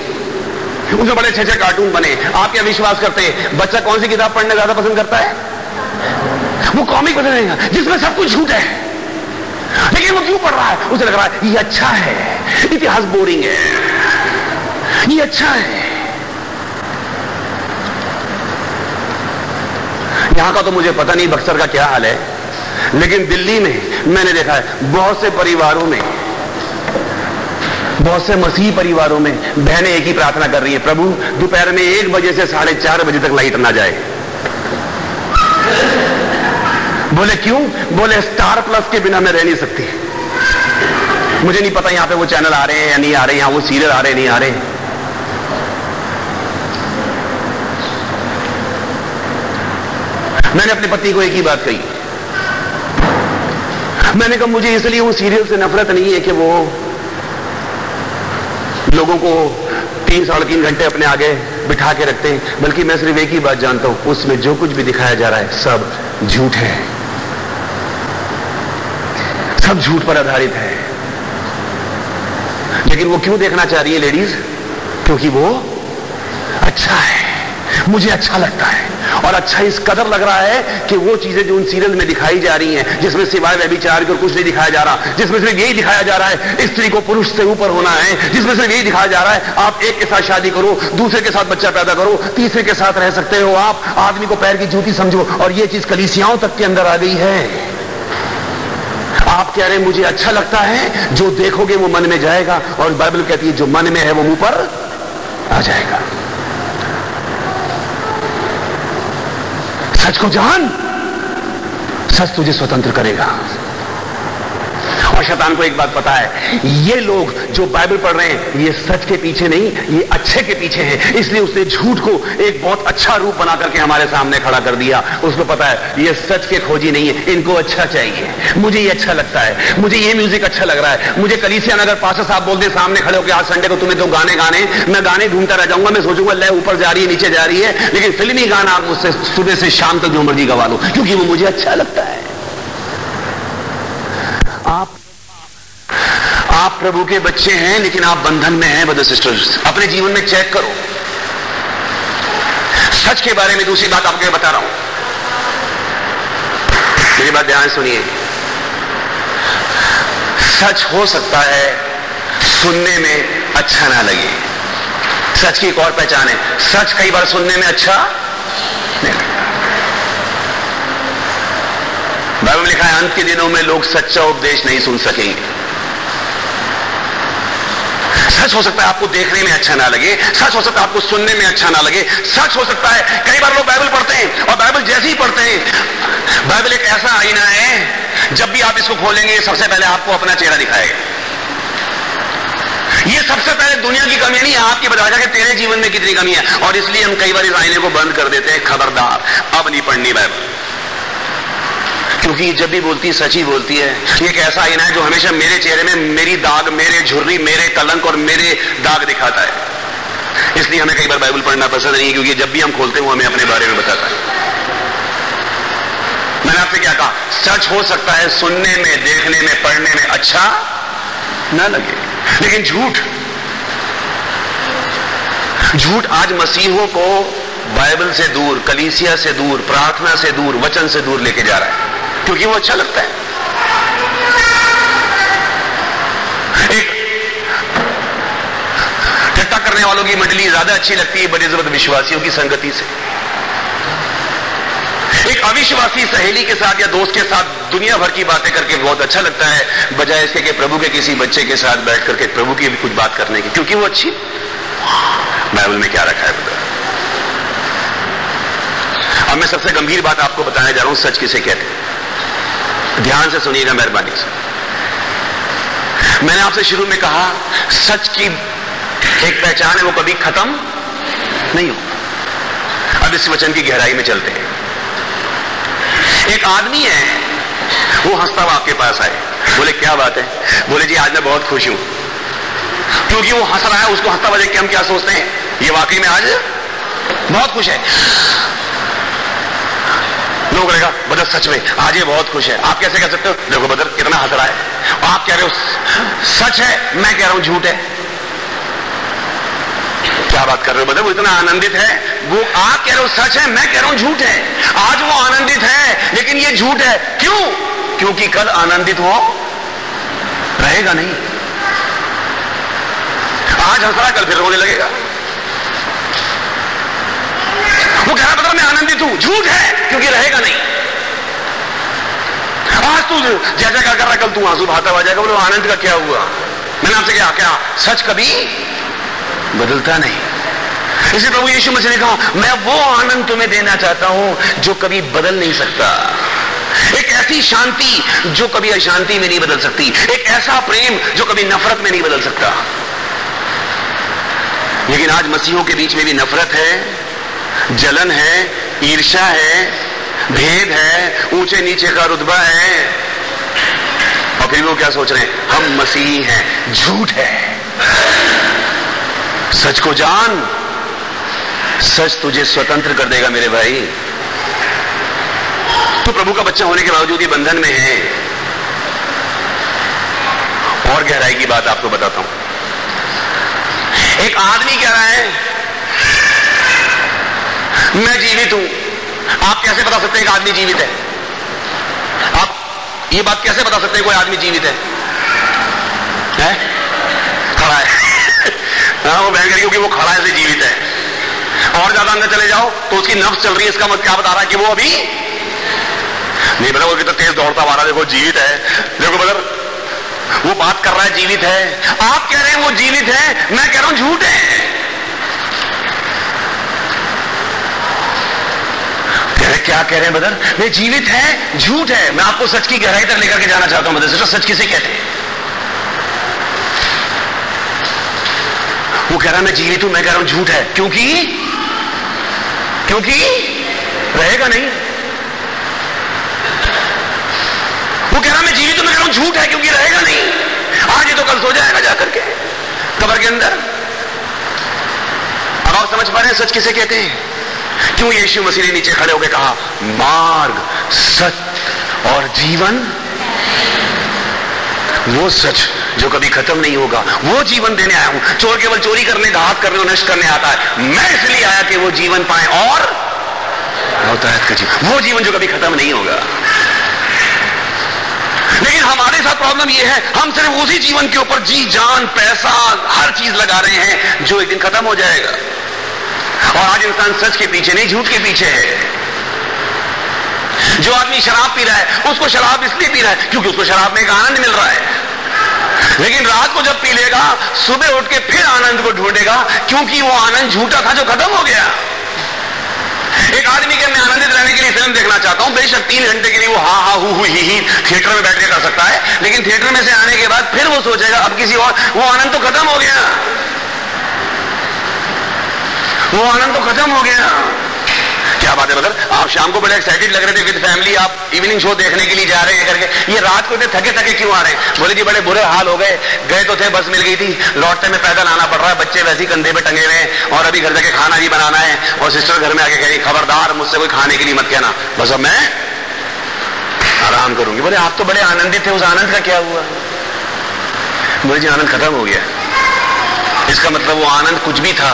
उसमें बड़े अच्छे अच्छे कार्टून बने। आप क्या विश्वास करते हैं? बच्चा कौन सी किताब पढ़ना ज़्यादा पसंद करता है? वो कॉमिक पसंद नहीं जिसमें सब कुछ झूठ है। लेकिन वो क्यों पढ़ रहा है? उसे लग रहा है, ये अच्छा है। इतिहास बोरिंग है। ये अच्छा है। यहाँ का तो मुझे पता नहीं बक्सर का क्या हाल है, लेकिन दिल्ली में मैंने देखा है, बहुत से परिवारों में, बहुत से मसीह परिवारों में बहनें एक ही प्रार्थना कर रही है, प्रभु, दोपहर में एक बजे से साढ़े चार बजे तक लाइट ना जाए। बोले, क्यों? बोले स्टार प्लस के बिना मैं रह नहीं सकती। मुझे नहीं पता यहाँ पे वो चैनल आ रहे हैं या नहीं आ रहे यहाँ वो सीरियल आ रहे नहीं आ रहे मैंने अपने पति को एक ही बात कही। मैंने कहा, मुझे इसलिए वो सीरियल से नफरत नहीं है कि वो लोगों को तीन साढ़े तीन घंटे अपने आगे बिठा के रखते हैं, बल्कि मैं सिर्फ़ एक ही बात जानता हूँ, उसमें जो कुछ भी दिखाया जा रहा है, सब झूठ है। सब झूठ पर आधारित है। लेकिन वो क्यों देखना चाह रही है लेडीज़ क्योंकि वो अच्छा है। मुझे अच्छा लगता है। और अच्छा इस कदर लग रहा है कि वो चीज़ें जो उन सीरियल में दिखाई जा रही हैं, जिसमें सिवाय व्यभिचार के और कुछ नहीं दिखाया जा रहा, जिसमें सिर्फ़ यही दिखाया जा रहा है स्त्री को पुरुष से ऊपर होना है, जिसमें सिर्फ़ यही दिखाया जा रहा है, आप एक के साथ शादी करो, दूसरे के साथ बच्चा पैदा करो, तीसरे के साथ रह सकते हो आप, आदमी को पैर की जूती समझो, और ये चीज़ कलीसियाओं तक के अंदर आ गई है। आप कह रहे मुझे अच्छा लगता है, जो देखोगे वो मन में जाएगा और बाइबल कहती है, जो मन में है वो मुँह पर आ जाएगा। सच को जान, सच तुझे स्वतंत्र करेगा। और शैतान को एक बात पता है, ये लोग जो बाइबल पढ़ रहे हैं, ये सच के पीछे नहीं, ये अच्छे के पीछे हैं। इसलिए उसने झूठ को एक बहुत अच्छा रूप बना करके हमारे सामने खड़ा कर दिया। उसको पता है, ये सच के खोजी नहीं है, इनको अच्छा चाहिए। मुझे ये अच्छा लगता है, मुझे ये म्यूज़िक अच्छा लग रहा है। मुझे कलीसिया अगर पाशा साहब बोल दे सामने खड़े होकर आज संडे को तुम्हें तो गाने गाने, मैं गाने ढूंढता रह जाऊँगा, मैं सोचूँगा, लय, ऊपर जा रही है, नीचे जा रही है, लेकिन फिल्मी गाना आप मुझसे सुबह से शाम तक जो मर्ज़ी गवा लो, क्योंकि वो मुझे अच्छा लगता है। आप प्रभु के बच्चे हैं, लेकिन आप बंधन में हैं ब्रदर सिस्टर्स अपने जीवन में चेक करो। सच के बारे में दूसरी बात आपको बता रहा हूँ। मेरी बात ध्यान सुनिए। सच हो सकता है, सुनने में अच्छा ना लगे। सच की एक और पहचान है। सच कई बार सुनने में अच्छा नहीं लिखा है, अंत के दिनों में लोग सच्चा उपदेश नहीं सुन सकेंगे। सच हो सकता है आपको देखने में अच्छा ना लगे, सच हो सकता है आपको सुनने में अच्छा ना लगे, सच हो सकता है कई बार लोग बाइबल पढ़ते हैं और बाइबल जैसे ही पढ़ते हैं। बाइबल एक ऐसा आईना है, जब भी आप इसको खोलेंगे, सबसे पहले आपको अपना चेहरा दिखाएगा। ये सबसे पहले दुनिया की कमी नहीं, आपकी बताया कि तेरे जीवन में कितनी कमी है। और इसलिए हम कई बार इस आईने को बंद कर देते हैं, खबरदार, अब नहीं पढ़नी बाइबल। क्योंकि जब भी बोलती है सच ही बोलती है। एक ऐसा आईना है जो हमेशा मेरे चेहरे में मेरी दाग, मेरे झुर्री, मेरे कलंक और मेरे दाग दिखाता है। इसलिए हमें कई बार बाइबल पढ़ना पसंद नहीं है, क्योंकि जब भी हम खोलते हैं, वो हमें अपने बारे में बताता है। मैंने आपसे क्या कहा? सच हो सकता है सुनने में, देखने में, पढ़ने में अच्छा ना लगे। लेकिन झूठ झूठ आज मसीहों को बाइबल से दूर, कलीसिया से दूर, प्रार्थना से दूर, वचन से दूर लेके जा रहा है। क्योंकि वो अच्छा लगता है। ठट्टा करने वालों की मंडली ज़्यादा अच्छी लगती है बनिस्बत विश्वासियों की संगति से। एक अविश्वासी सहेली के साथ या दोस्त के साथ दुनिया भर की बातें करके बहुत अच्छा लगता है, बजाय इसके कि प्रभु के किसी बच्चे के साथ बैठ करके प्रभु की भी कुछ बात करने की, क्योंकि वो अच्छी बाइबल में क्या रखा है बता अब मैं सबसे गंभीर बात आपको बताने जा रहा हूँ, सच किसे कहते हैं? ध्यान से सुनिएगा मेहरबानी से। मैंने आपसे शुरू में कहा, सच की एक पहचान है, वो कभी खत्म नहीं हो अब इस वचन की गहराई में चलते हैं। एक आदमी है, वो हंसता हुआ आपके पास आए। बोले, क्या बात है? बोले, जी, आज मैं बहुत खुश हूँ। क्योंकि वो हंस रहा है, उसको हंसता देख के हम क्या सोचते हैं? ये वाकई में आज बहुत खुश है। लोग रहेगा बदर सच में, आज ये बहुत खुश है। आप कैसे कह सकते हो? देखो बदर, कितना हंस रहा है। और आप कह रहे हो, सच है, मैं कह रहा हूँ झूठ है। क्या बात कर रहे हो बदर? वो इतना आनंदित है। वो आप कह रहे हो, सच है, मैं कह रहा हूँ झूठ है। आज वो आनंदित है, लेकिन ये झूठ है। क्यों? क्योंकि कल आनंदित हो रहेगा नहीं। आज हंस रहा कल फिर रोने लगेगा। वो कह रहा बता मैं आनंदित हूँ झूठ है, क्योंकि रहेगा नहीं। आज तू जैसा क्या कर रहा, कल तू आँसू भाता हुआ जाएगा। बोलो, आनंद का क्या हुआ? मैंने आपसे क्या क्या सच कभी बदलता नहीं। इसी प्रभु यीशु मसीह ने कहा, मैं वो आनंद तुम्हें देना चाहता हूँ, जो कभी बदल नहीं सकता। एक ऐसी शांति, जो कभी अशांति में नहीं बदल सकती। एक ऐसा प्रेम, जो कभी नफरत में नहीं बदल सकता। लेकिन आज मसीहों के बीच में भी नफरत है जलन है ईर्षा है, भेद है, ऊँचे नीचे का रुतबा है। और फिर वो क्या सोच रहे हैं? हम मसीह हैं, झूठ है। सच को जान, सच तुझे स्वतंत्र कर देगा मेरे भाई। तो प्रभु का बच्चा होने के बावजूद ये बंधन में है। और गहराई की बात आपको बताता हूँ। एक आदमी कह रहा है मैं जीवित हूँ। आप कैसे बता सकते हैं आदमी जीवित है? आप ये बात कैसे बता सकते हैं कोई आदमी जीवित है? खड़ा है। हाँ वो बहन क्योंकि वो खड़ा है से जीवित है। और ज़्यादा अंदर चले जाओ तो उसकी नफ्स चल रही है, इसका मतलब क्या बता रहा है कि वो अभी नहीं बता वो कितना तेज दौड़ता हुआ देखो, जीवित है। देखो बदर वो बात कर रहा है, जीवित है। आप कह रहे हैं वो जीवित है, मैं कह रहा हूँ झूठ है। क्या कह रहे हैं बदर नहीं जीवित है, झूठ है। मैं आपको सच की गहराई तक लेकर के जाना चाहता हूँ बदर सच किसे कहते हैं? वो कह रहा मैं जीवित हूँ, मैं कह रहा हूँ, झूठ है। क्योंकि? क्योंकि? रहेगा नहीं। वो कह रहा मैं जीवित हूँ, मैं कह रहा हूँ, झूठ है, क्योंकि रहेगा नहीं। आज ये तो कल सो जाएगा जाकर के, कबर के अंदर। अब आप समझ पा रहे हैं सच किसे कहते हैं? क्यों यीशु मसीह ने नीचे खड़े होकर कहा, मार्ग सत्य और जीवन? वो सच जो कभी खत्म नहीं होगा, वो जीवन देने आया हूँ। चोर केवल चोरी करने घात करने और नष्ट करने आता है। मैं इसलिए आया कि वो जीवन पाए और है वो जीवन जो कभी खत्म नहीं होगा। लेकिन हमारे साथ प्रॉब्लम यह है, हम सिर्फ़ उसी जीवन के ऊपर जी, जान, पैसा, हर चीज़ लगा रहे हैं जो एक दिन खत्म हो जाएगा। और आज इंसान सच के पीछे नहीं, झूठ के पीछे है। जो आदमी शराब पी रहा है, उसको शराब इसलिए पी रहा है क्योंकि उसको शराब में एक आनंद मिल रहा है। लेकिन रात को जब पी लेगा, सुबह उठ के फिर आनंद को ढूंढेगा, क्योंकि वो आनंद झूठा था जो खत्म हो गया। एक आदमी के मैं आनंदित रहने के लिए फ़िल्म देखना चाहता हूँ, बेशक तीन घंटे के लिए वो हा हा हु हु ही थिएटर में बैठ के कर सकता है, लेकिन थिएटर में से आने के बाद फिर वो सोचेगा, अब किसी और, वो आनंद तो खत्म हो गया। वो आनंद तो खत्म हो गया। क्या बात है बदर आप शाम को बड़े एक्साइटेड लग रहे थे, विद फैमिली आप इवनिंग शो देखने के लिए जा रहे हैं करके। ये रात को इतने थके थके क्यों आ रहे हैं? बोले जी, बड़े बुरे हाल हो गए। गए तो थे, बस मिल गई थी। लौटते में पैदल आना पड़ रहा है, बच्चे वैसे ही कंधे पे टंगे हुए हैं और अभी घर जाके खाना भी बनाना है और सिस्टर घर में आके कह रही खबरदार, मुझसे कोई खाने के लिए मत कहना। बस अब मैं आराम करूँगी। बोले, आप तो बड़े आनंदित थे, उस आनंद का क्या हुआ? बोले जी, आनंद खत्म हो गया। इसका मतलब वो आनंद कुछ भी था।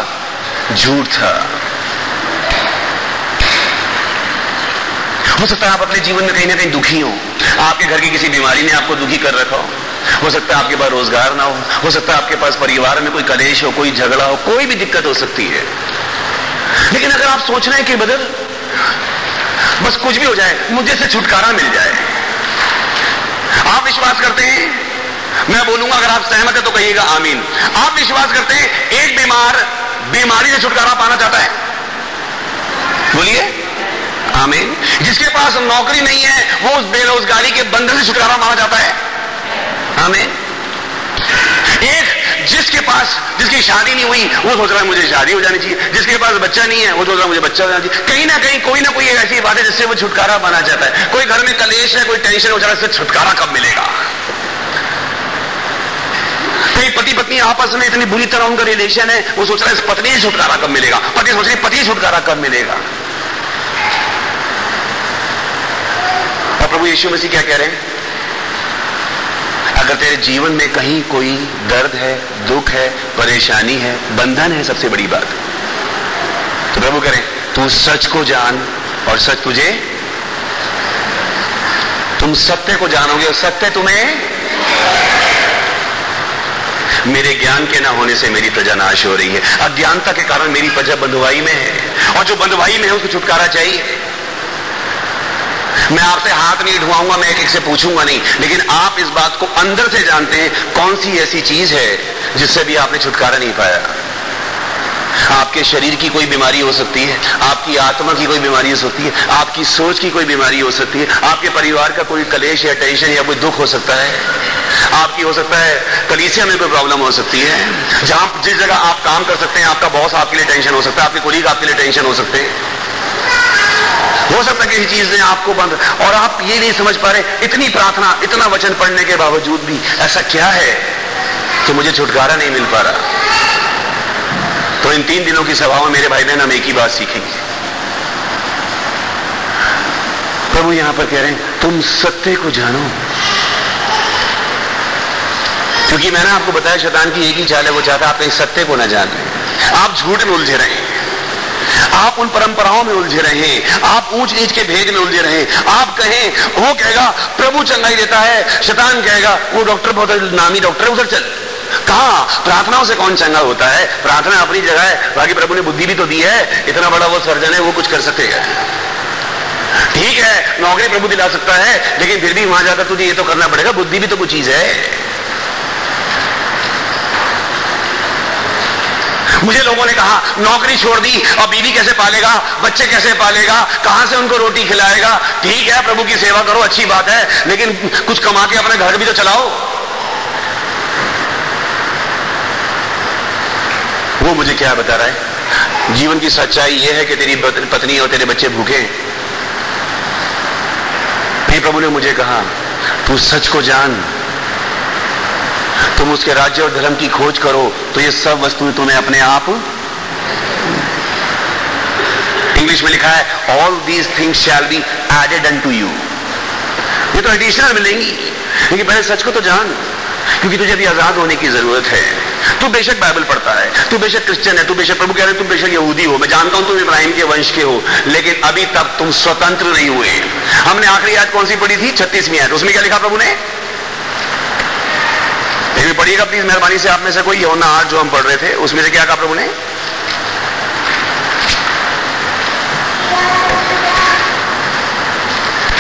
झूठ था। हो सकता है आप अपने जीवन में कहीं ना कहीं दुखी हो। आपके घर की किसी बीमारी ने आपको दुखी कर रखा हो। हो सकता है आपके पास रोज़गार ना हो। हो सकता है आपके पास परिवार में कोई कलेश हो, कोई झगड़ा हो, कोई भी दिक्कत हो सकती है। लेकिन अगर आप सोच रहे हैं कि बदल, बस कुछ भी हो जाए, मुझे से छुटकारा मिल जाए। आप विश्वास करते हैं? मैं बोलूँगा, अगर आप सहमत है तो कहिएगा, आमीन। आप विश्वास करते हैं, एक बीमार बीमारी से छुटकारा पाना चाहता है। बोलिए? आमीन। जिसके पास नौकरी नहीं है, वो उस बेरोजगारी के बंधन से छुटकारा पाना चाहता है। आमीन। एक, जिसके पास जिसकी शादी नहीं हुई, वो सोच रहा है मुझे शादी हो जानी चाहिए। जिसके पास बच्चा नहीं है, वो सोच रहा है मुझे बच्चा हो जाना चाहिए। कहीं ना कहीं, कोई ना कोई ऐसी बात है जिससे वो छुटकारा पाना चाहता है। कोई घर में कलेश है, कोई टेंशन हो जा रहा है इससे छुटकारा कब मिलेगा? कई पति पत्नी आपस में इतनी बुरी तरह उनका रिलेशन है, वो सोच रहा है इस पत्नी छुटकारा कब मिलेगा? पति सोच रही पति छुटकारा कब मिलेगा? और प्रभु यीशु मसीह क्या कह रहे हैं? अगर तेरे जीवन में कहीं कोई दर्द है, दुख है, परेशानी है, बंधन है, सबसे बड़ी बात तो प्रभु करें तू सच को जान और सच तुझे, तुम सत्य को जानोगे और सत्य तुम्हें मेरे ज्ञान के ना होने से मेरी प्रजा नाश हो रही है। अज्ञानता के कारण मेरी प्रजा बंधुवाई में है। और जो बंधुवाई में है, उसको छुटकारा चाहिए। मैं आपसे हाथ नहीं ढुआऊँगा मैं एक एक से पूछूँगा नहीं। लेकिन आप इस बात को अंदर से जानते हैं, कौन सी ऐसी चीज़ है जिससे भी आपने छुटकारा नहीं पाया? आपके शरीर की कोई बीमारी हो सकती है, आपकी आत्मा की कोई बीमारी हो सकती है, आपकी सोच की कोई बीमारी हो सकती है, आपके परिवार का कोई कलेश या टेंशन या कोई दुख हो सकता है। आपकी हो सकता है कलीसिया में कोई प्रॉब्लम हो सकती है। जहाँ जिस जगह आप काम कर सकते हैं, आपका बॉस आपके लिए टेंशन हो सकता है, आपके कुलीग आपके लिए टेंशन हो सकते हैं। हो सकता है किसी चीज़ ने आपको बंद, और आप ये नहीं समझ पा रहे, इतनी प्रार्थना, इतना वचन पढ़ने के बावजूद भी, ऐसा क्या है? कि मुझे छुटकारा नहीं मिल पा रहा। तो इन तीन दिनों की सभा में मेरे भाई बहन हम एक ही बात सीखेंगे। प्रभु यहाँ पर कह रहे हैं, तुम सत्य को जानो। क्योंकि मैंने आपको बताया, शैतान की एक ही चाल है, वो चाहता आप कहीं सत्य को ना जान रहे आप झूठ में उलझे रहे। हैं आप उन परंपराओं में उलझे रहे। हैं आप ऊंच नीच के भेद में उलझे रहे। आप कहें, वो कहेगा, प्रभु चंगाई देता है, शैतान कहेगा, वो डॉक्टर बहुत, नामी डॉक्टर उधर चल। कहा? प्रार्थनाओं से कौन चंगा होता है? प्रार्थना अपनी जगह है। बाकी प्रभु ने बुद्धि भी तो दी है। इतना बड़ा वो सर्जन है, वो कुछ कर सकते हैं। ठीक है, नौकरी प्रभु दिला सकता है, लेकिन फिर भी वहाँ जाकर तुझे ये तो करना पड़ेगा। बुद्धि भी तो कुछ चीज़ है। मुझे लोगों ने कहा, नौकरी छोड़ दी, और बीवी कैसे पालेगा? बच्चे कैसे पालेगा? कहाँ से उनको रोटी खिलाएगा? ठीक है, प्रभु की सेवा करो, अच्छी बात है, लेकिन कुछ कमा के अपने घर भी तो चलाओ। मुझे क्या बता रहा है? जीवन की सच्चाई यह है कि तेरी पत्नी और तेरे बच्चे भूखे फिर प्रभु ने मुझे कहा, तू सच को जान। तुम उसके राज्य और धर्म की खोज करो तो ये सब वस्तुएँ तुम्हें अपने आप इंग्लिश में लिखा है all these things shall be added unto you ये तो एडिशनल मिलेंगी, लेकिन पहले सच को तो जान, क्योंकि तुझे अभी आज़ाद होने की ज़रूरत है। तू बेशक बाइबल पढ़ता है, तू बेशक क्रिश्चियन है, तू बेशक प्रभु कह रहे तुम बेशक यहूदी हो। मैं जानता हूँ तुम इब्राहिम के वंश के हो, लेकिन अभी तक तुम स्वतंत्र नहीं हुए। हमने आखिरी आज कौन सी पढ़ी थी? छत्तीसवीं आज उसमें क्या लिखा प्रभु ने? पढ़िएगा प्लीज़ मेहरबानी से आप में से कोई यौना आज जो हम पढ़ रहे थे, उसमें से क्या कहा प्रभु ने?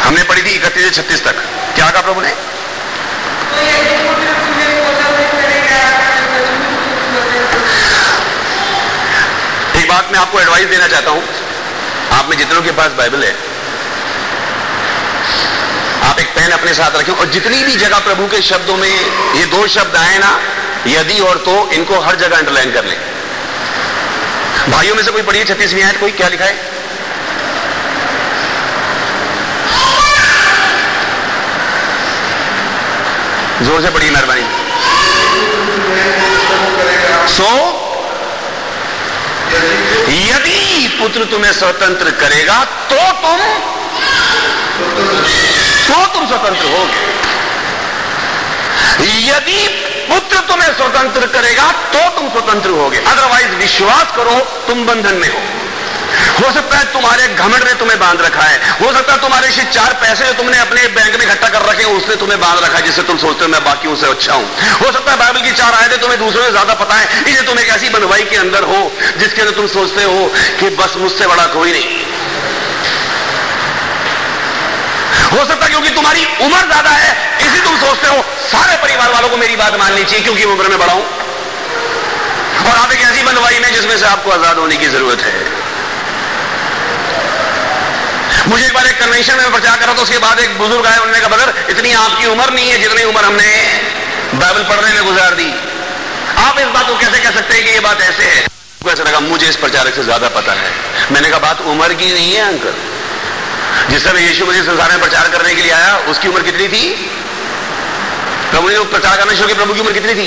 हमने पढ़ी थी इकतीस से छत्तीस तक। क्या कहा प्रभु ने एक बात मैं आपको एडवाइस देना चाहता हूँ। आप में जितनों के पास बाइबल है, आप एक पेन अपने साथ रखें और जितनी भी जगह प्रभु के शब्दों में ये दो शब्द आए ना, यदि और तो इनको हर जगह अंडरलाइन कर लें। भाइयों में से कोई पढ़िए छत्तीसवीं आयत, कोई क्या लिखा है? ज़ोर से पढ़िए मेहरबानी। सो यदि पुत्र तुम्हें स्वतंत्र करेगा तो तुम तो तुम स्वतंत्र हो यदि पुत्र तुम्हें स्वतंत्र करेगा तो तुम स्वतंत्र होगे। अदरवाइज़ विश्वास करो, तुम बंधन में हो। हो सकता है तुम्हारे घमंड ने तुम्हें बाँध रखा है। हो सकता है तुम्हारे से चार पैसे जो तुमने अपने बैंक में इकट्ठा कर रखे उसने तुम्हें बाँध रखा है, जिससे तुम सोचते हो मैं बाकी से अच्छा हूँ। हो सकता है बाइबल की चार आयतें तुम्हें दूसरों से ज़्यादा पता है इसे तुम एक ऐसी बनवाई के अंदर हो, जिसके अंदर तुम सोचते हो कि बस मुझसे बड़ा कोई नहीं। हो सकता क्योंकि तुम्हारी उम्र ज़्यादा है, इसी तुम सोचते हो, सारे परिवार वालों को मेरी बात माननी चाहिए क्योंकि उम्र में बड़ा हूँ। और आप एक ऐसी बनवाई में जिसमें से आपको आज़ाद होने की ज़रूरत है। मुझे एक बार एक कन्वेंशन में प्रचार करा तो उसके बाद एक बुज़ुर्ग आए, उन्होंने कहा बदर इतनी आपकी उम्र नहीं है जितनी उम्र हमने बाइबल पढ़ने में गुजार दी। आप इस बात को कैसे कह सकते हैं कि ये बात ऐसे है? ऐसा लगा, मुझे इस प्रचारक से ज़्यादा पता है। मैंने कहा, बात उम्र की नहीं है अंकल जिस समय यीशु मसीह संसार में प्रचार करने के लिए आया, उसकी उम्र कितनी थी? प्रभु ने प्रचार करने शुरू की प्रभु की उम्र कितनी थी?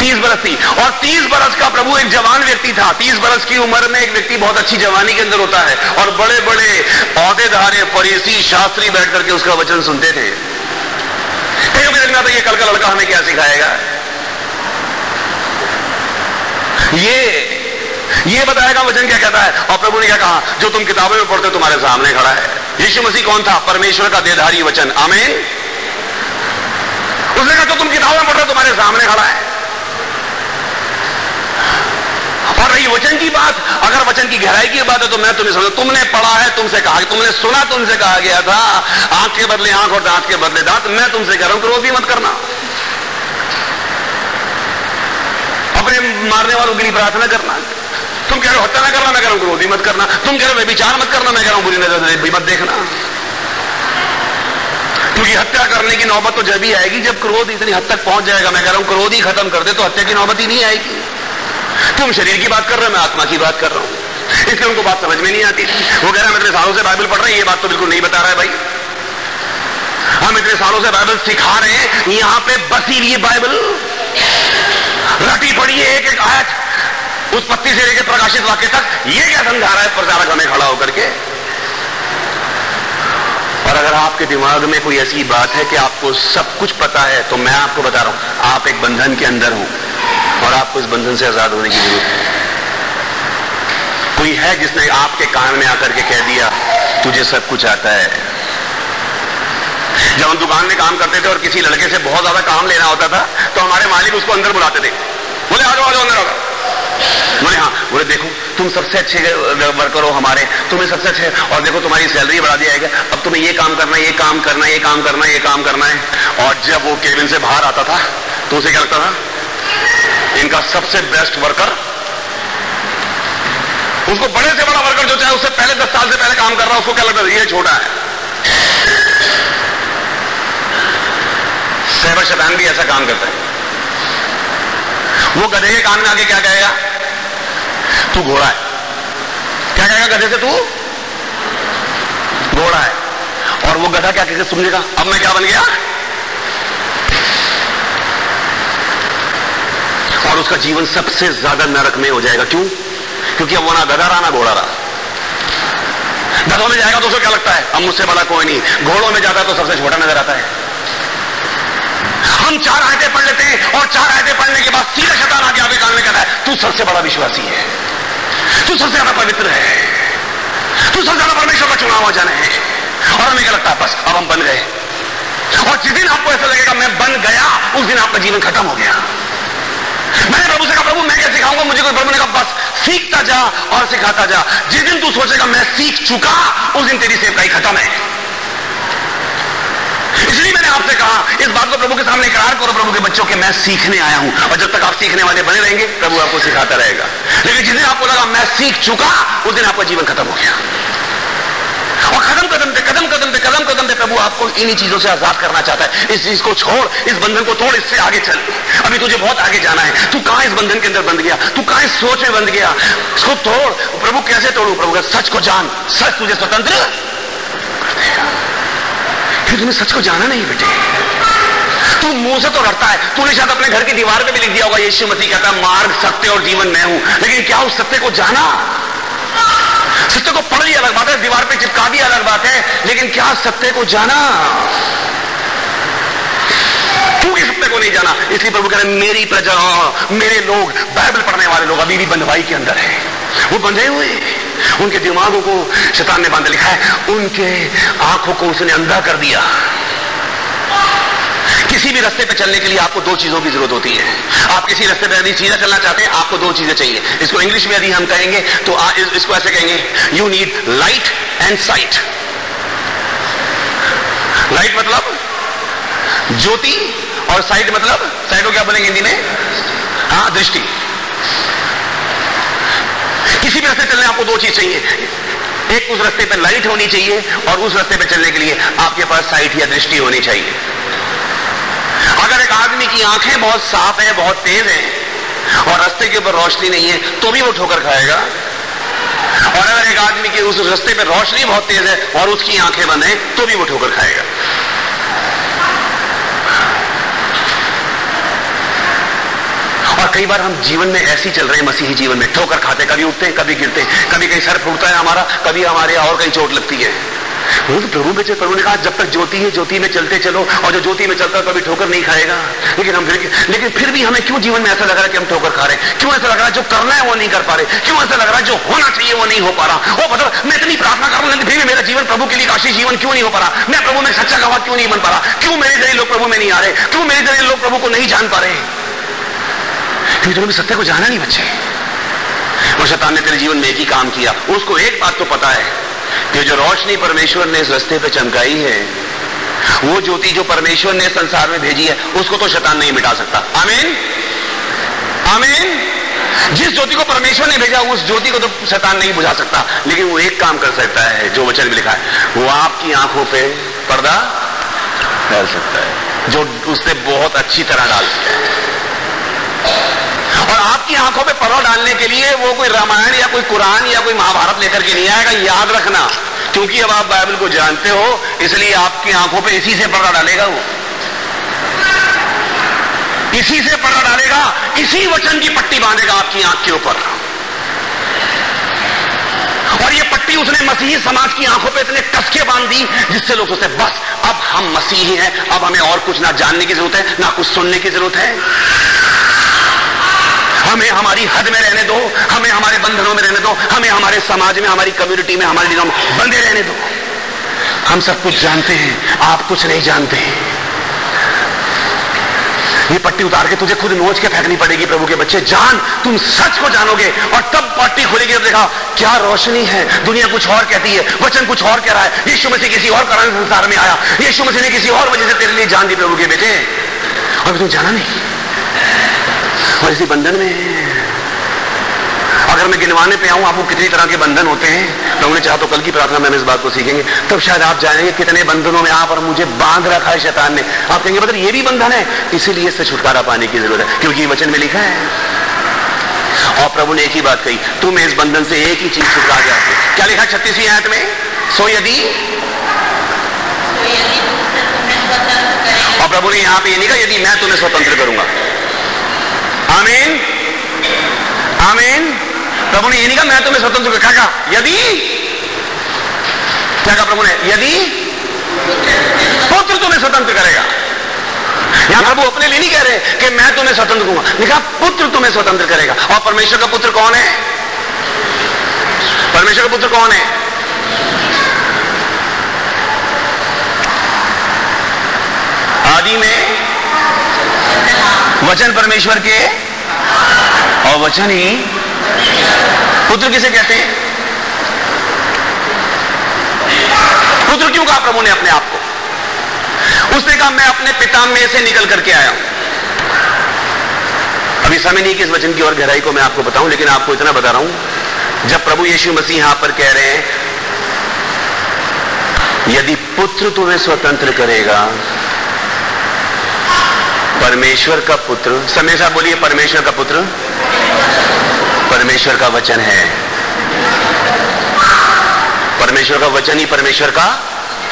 तीस बरस थी। और तीस बरस का प्रभु एक जवान व्यक्ति था। तीस बरस की उम्र में एक व्यक्ति बहुत अच्छी जवानी के अंदर होता है। और बड़े बड़े अहदेदारे फरीसी, शास्त्री बैठ करके उसका वचन सुनते थे। आता ये कल का लड़का हमें क्या सिखाएगा? ये ये बताएगा वचन क्या कहता है? और प्रभु ने क्या कहा? जो तुम किताबों में पढ़ते हो, तुम्हारे सामने खड़ा है। यीशु मसीह कौन था? परमेश्वर का देधारी वचन। आमीन। उसने कहा जो तुम किताबों में पढ़ते हो, तुम्हारे सामने खड़ा है। और रही वचन की बात, अगर वचन की गहराई की बात है तो मैं तुम्हें समझ तुमने पढ़ा है, तुमसे कहा, तुमने सुना, तुमसे कहा गया था, आँख के बदले आँख और दांत के बदले दांत, मैं तुमसे कह रहा हूँ क्रोध मत करना। अपने मारने वालों के लिए प्रार्थना करना। तुम कह रहे हो हत्या ना करना, मैं कह रहा हूँ क्रोधी मत करना। तुम कह रहे हो विचार मत करना, मैं कह रहा हूँ, बुरी नज़र से मत देखना। क्योंकि हत्या करने की नौबत तो जब ही आएगी, जब क्रोध इतनी हद तक पहुँच जाएगा। मैं कह रहा हूँ, क्रोध ही खत्म कर दे तो हत्या की नौबत ही नहीं आएगी। तुम शरीर की बात कर रहे हो, मैं आत्मा की बात कर रहा हूँ। इसलिए उनको बात समझ में नहीं आती। वो कह रहा है मैं इतने सालों से बाइबल पढ़ रहे हैं, ये बात तो बिल्कुल नहीं बता रहा है भाई। हम इतने सालों से बाइबल सिखा रहे हैं, यहाँ पे बसी हुई बाइबल। रटी पड़ी है एक एक आयत। उत्पत्ति से लेकर प्रकाशित वाक्य तक ये क्या समझा रहा है? प्रचारक हमें खड़ा होकर के। और अगर आपके दिमाग में कोई ऐसी बात है कि आपको सब कुछ पता है तो मैं आपको बता रहा हूँ, आप एक बंधन के अंदर हो और आपको इस बंधन से आज़ाद होने की ज़रूरत है। कोई है जिसने आपके कान में आकर के कह दिया, तुझे सब कुछ आता है। जब हम दुकान में काम करते थे और किसी लड़के से बहुत ज़्यादा काम लेना होता था तो हमारे मालिक उसको अंदर बुलाते थे। बोले आ जाओ आ जाओ अंदर आ जाओ बोले हाँ बोले, देखो, तुम सबसे अच्छे वर्कर हो हमारे। तुम्हें सबसे अच्छे, और देखो, तुम्हारी सैलरी बढ़ा दिया जाएगा। अब तुम्हें ये काम करना है, ये काम करना है, ये काम करना है, ये काम करना है। और जब वो केबिन से बाहर आता था तो उसे क्या लगता था? इनका सबसे बेस्ट वर्कर उसको बड़े से बड़ा वर्कर जो चाहे, उससे पहले दस साल से पहले काम कर रहा है, उसको क्या लगता है ये छोटा है। सहबर शैतान भी ऐसा काम करता है। वो गधे के कान में आगे क्या कहेगा? तू घोड़ा है। क्या कहेगा गधे से तू? घोड़ा है। और वो गधा क्या कहेगा सुनेगा अब मैं क्या बन गया? और उसका जीवन सबसे ज़्यादा नरक में हो जाएगा। क्यों? क्योंकि अब वो ना गधा रहा, ना घोड़ा रहा। गधों में जाएगा तो उसे क्या लगता है? अब मुझसे बड़ा कोई नहीं। घोड़ों में जाता है तो सबसे छोटा नज़र आता है। हम चार आयतें पढ़ लेते हैं और चार आयतें पढ़ने के बाद सीधा शतान आगे आगे में कहता है, तू सबसे बड़ा विश्वासी है। तू सबसे ज़्यादा पवित्र है। तू सबसे ज़्यादा परमेश्वर का चुनाव हो जाने है। और हमें क्या लगता है, बस, अब हम बन गए। और जिस दिन आपको ऐसा लगेगा, मैं बन गया, उस दिन आपका जीवन खत्म हो गया। मैंने प्रभु से कहा, प्रभु, मैं क्या सिखाऊँगा? मुझे कोई प्रभु ने कहा, बस, सीखता जा और सिखाता जा। जिस दिन तू सोचेगा, मैं सीख चुका उस दिन तेरी सेवकाई खत्म है। आपसे कहा, इस बात को प्रभु के सामने इकरार करो, प्रभु के बच्चों के, मैं सीखने आया हूँ। और जब तक आप सीखने वाले बने रहेंगे, प्रभु आपको सिखाता रहेगा। लेकिन जिस दिन आपको लगा, मैं सीख चुका, उस दिन आपका जीवन खत्म हो गया। और कदम कदम पे कदम कदम पे कदम कदम पे प्रभु आपको इन्हीं चीज़ों से आज़ाद करना चाहता है। इस चीज़ को छोड़, इस बंधन को तोड़, इससे आगे चल। अभी तुझे बहुत आगे जाना है। तू कहाँ इस बंधन के अंदर बंध गया? तू कहाँ इस सोच में बंध गया? इसको तोड़। प्रभु कैसे तोड़ू? प्रभु सच को जान। सच तुझे स्वतंत्र फिर तुम्हें सच को जाना नहीं बेटे। तू मुँह से तो लड़ता है। तूने शायद अपने घर की दीवार पे भी लिख दिया होगा, यीशु मसीह कहता है, मार्ग, सत्य और जीवन मैं हूँ। लेकिन क्या उस सत्य को जाना? सत्य को पढ़ लिया, अलग बात है। दीवार पे चिपका दिया, अलग बात है। लेकिन क्या सत्य को जाना? क्यों इस सत्य को नहीं जाना। इसलिए प्रभु कह रहे मेरी प्रजा, मेरे लोग, बाइबल पढ़ने वाले लोग अभी भी बंधवाई के अंदर है। वो बंधे हुए उनके दिमागों को शैतान ने बाँध लिखा है उनके आँखों को उसने अंधा कर दिया। किसी भी रास्ते पे चलने के लिए आपको दो चीज़ों की ज़रूरत होती है। आप किसी रास्ते पे यदि सीधा चलना चाहते हैं आपको दो चीज़ें चाहिए। इसको इंग्लिश में यदि हम कहेंगे तो आ, इस, इसको ऐसे कहेंगे you need light and sight light मतलब ज्योति और साइट मतलब साइट को क्या बोलेंगे हिंदी में? हाँ दृष्टि। किसी भी रास्ते चलने आपको दो चीज़ चाहिए। एक उस रास्ते पर लाइट होनी चाहिए और उस रास्ते पर चलने के लिए आपके पास साइट या दृष्टि होनी चाहिए। अगर एक आदमी की आँखें बहुत साफ़ है, बहुत तेज है और रास्ते के ऊपर रोशनी नहीं है तो भी वो ठोकर खाएगा। और अगर एक आदमी की उस रास्ते पर रोशनी बहुत तेज है और उसकी आँखें बंद है तो भी वो ठोकर खाएगा। और कई बार हम जीवन में ऐसे ही चल रहे हैं, मसीही जीवन में। ठोकर खाते, कभी उठते हैं, कभी गिरते हैं, कभी कहीं सर फूटता है हमारा, कभी हमारे और कहीं चोट लगती है। वो तो प्रभु में प्रभु ने कहा, जब तक ज्योति है, ज्योति में चलते चलो, और जो ज्योति में चलता कभी ठोकर नहीं खाएगा। लेकिन हम फिर, लेकिन फिर भी हमें क्यों जीवन में ऐसा लग रहा है कि हम ठोकर खा रहे हैं? क्यों ऐसा लग रहा है, जो करना है वो नहीं कर पा रहे? क्यों ऐसा लग रहा है, जो होना चाहिए वो नहीं हो पा रहा? वो मतलब मैं इतनी प्रार्थना कर रहा हूँ फिर भी मेरा जीवन प्रभु के लिए काशी जीवन क्यों नहीं हो पा रहा? मैं प्रभु में सच्चा गवाह क्यों नहीं बन पा रहा? क्यों मेरे ज़रिए लोग प्रभु में नहीं आ रहे? क्यों मेरे ज़रिए लोग प्रभु को नहीं जान पा रहे क्योंकि तुम्हें सत्य को जाना नहीं, बच्चे। और शैतान ने तेरे जीवन में एक ही काम किया। उसको एक बात तो पता है कि जो रोशनी परमेश्वर ने इस रस्ते पे चमकाई है, वो ज्योति जो परमेश्वर ने संसार में भेजी है, उसको तो शैतान नहीं मिटा सकता। आमीन? आमीन? जिस ज्योति को परमेश्वर ने भेजा, उस ज्योति को तो शैतान नहीं बुझा सकता। लेकिन वो एक काम कर सकता है, जो वचन में लिखा है। वो आपकी आँखों पे पर्दा डाल सकता है, जो उसने बहुत अच्छी तरह डाल। दिया और आपकी आँखों पे पर्दा डालने के लिए वो कोई रामायण या कोई कुरान या कोई महाभारत लेकर के नहीं आएगा, याद रखना। क्योंकि अब आप बाइबल को जानते हो, इसलिए आपकी आँखों पे इसी से पर्दा डालेगा वो। इसी से पर्दा डालेगा, इसी वचन की पट्टी बांधेगा आपकी आँख के ऊपर। और ये पट्टी उसने मसीही समाज की आँखों पे इतने कसके बाँध दी, जिससे लोग सोचते, बस, अब हम मसीही हैं, अब हमें और कुछ ना जानने की ज़रूरत है, ना कुछ सुनने की ज़रूरत है। हमें हमारी हद में रहने दो, हमें हमारे बंधनों में रहने दो, हमें हमारे समाज में, हमारी कम्युनिटी में, हमारे दिनों में बंधे रहने दो। हम सब कुछ जानते हैं, आप कुछ नहीं जानते। हैं ये पट्टी उतार के तुझे खुद नोच के फेंकनी पड़ेगी प्रभु के बच्चे। जान, तुम सच को जानोगे और तब पट्टी खुलेगी और देखा, क्या रोशनी है। दुनिया कुछ और कहती है, वचन कुछ और कह रहा है। यीशु मसीह किसी और कारण संसार में आया। यीशु मसीह ने किसी और वजह से तेरे लिए जान दी प्रभु के बेटे। अभी तुम जाना नहीं। और इसी बंधन में। अगर मैं गिनवाने पे आऊँ, आपको कितनी तरह के बंधन होते हैं? तो उन्हें चाह तो कल की प्रार्थना में हम इस बात को सीखेंगे। तब शायद आप जानेंगे कितने बंधनों में आप और मुझे बाँध रखा है शैतान ने। आप कहेंगे मतलब ये भी बंधन है। इसीलिए इससे छुटकारा पाने की ज़रूरत है, क्योंकि वचन में लिखा है। और प्रभु ने एक ही बात कही, तुम इस बंधन से एक ही चीज़ छुटका जाते क्या लिखा छत्तीसवीं आयत में? सो यदि और प्रभु ने यहाँ पे ये लिखा यदि मैं तुम्हें स्वतंत्र करूँगा। आमीन। आमीन। प्रभु ने ये नहीं कहा, मैं तुम्हें स्वतंत्र क्या कहा? यदि क्या कहा प्रभु ने? यदि पुत्र तुम्हें स्वतंत्र करेगा। यहाँ प्रभु अपने लिए नहीं कह रहे कि मैं तुम्हें स्वतंत्र करूँगा लिखा पुत्र तुम्हें स्वतंत्र करेगा। और परमेश्वर का पुत्र कौन है? परमेश्वर का पुत्र कौन है? आदि में वचन परमेश्वर के? और वचन ही पुत्र किसे कहते हैं? पुत्र क्यों कहा प्रभु ने अपने आप को? उसने कहा, मैं अपने पिता में से निकल करके आया हूँ। अभी समय नहीं कि इस वचन की और गहराई को मैं आपको बताऊँ, लेकिन आपको इतना बता रहा हूँ, जब प्रभु यीशु मसीह यहाँ पर कह रहे हैं, यदि पुत्र तुम्हें स्वतंत्र करेगा परमेश्वर का पुत्र। साहब बोलिए, परमेश्वर का पुत्र। परमेश्वर का वचन है। परमेश्वर का वचन ही परमेश्वर का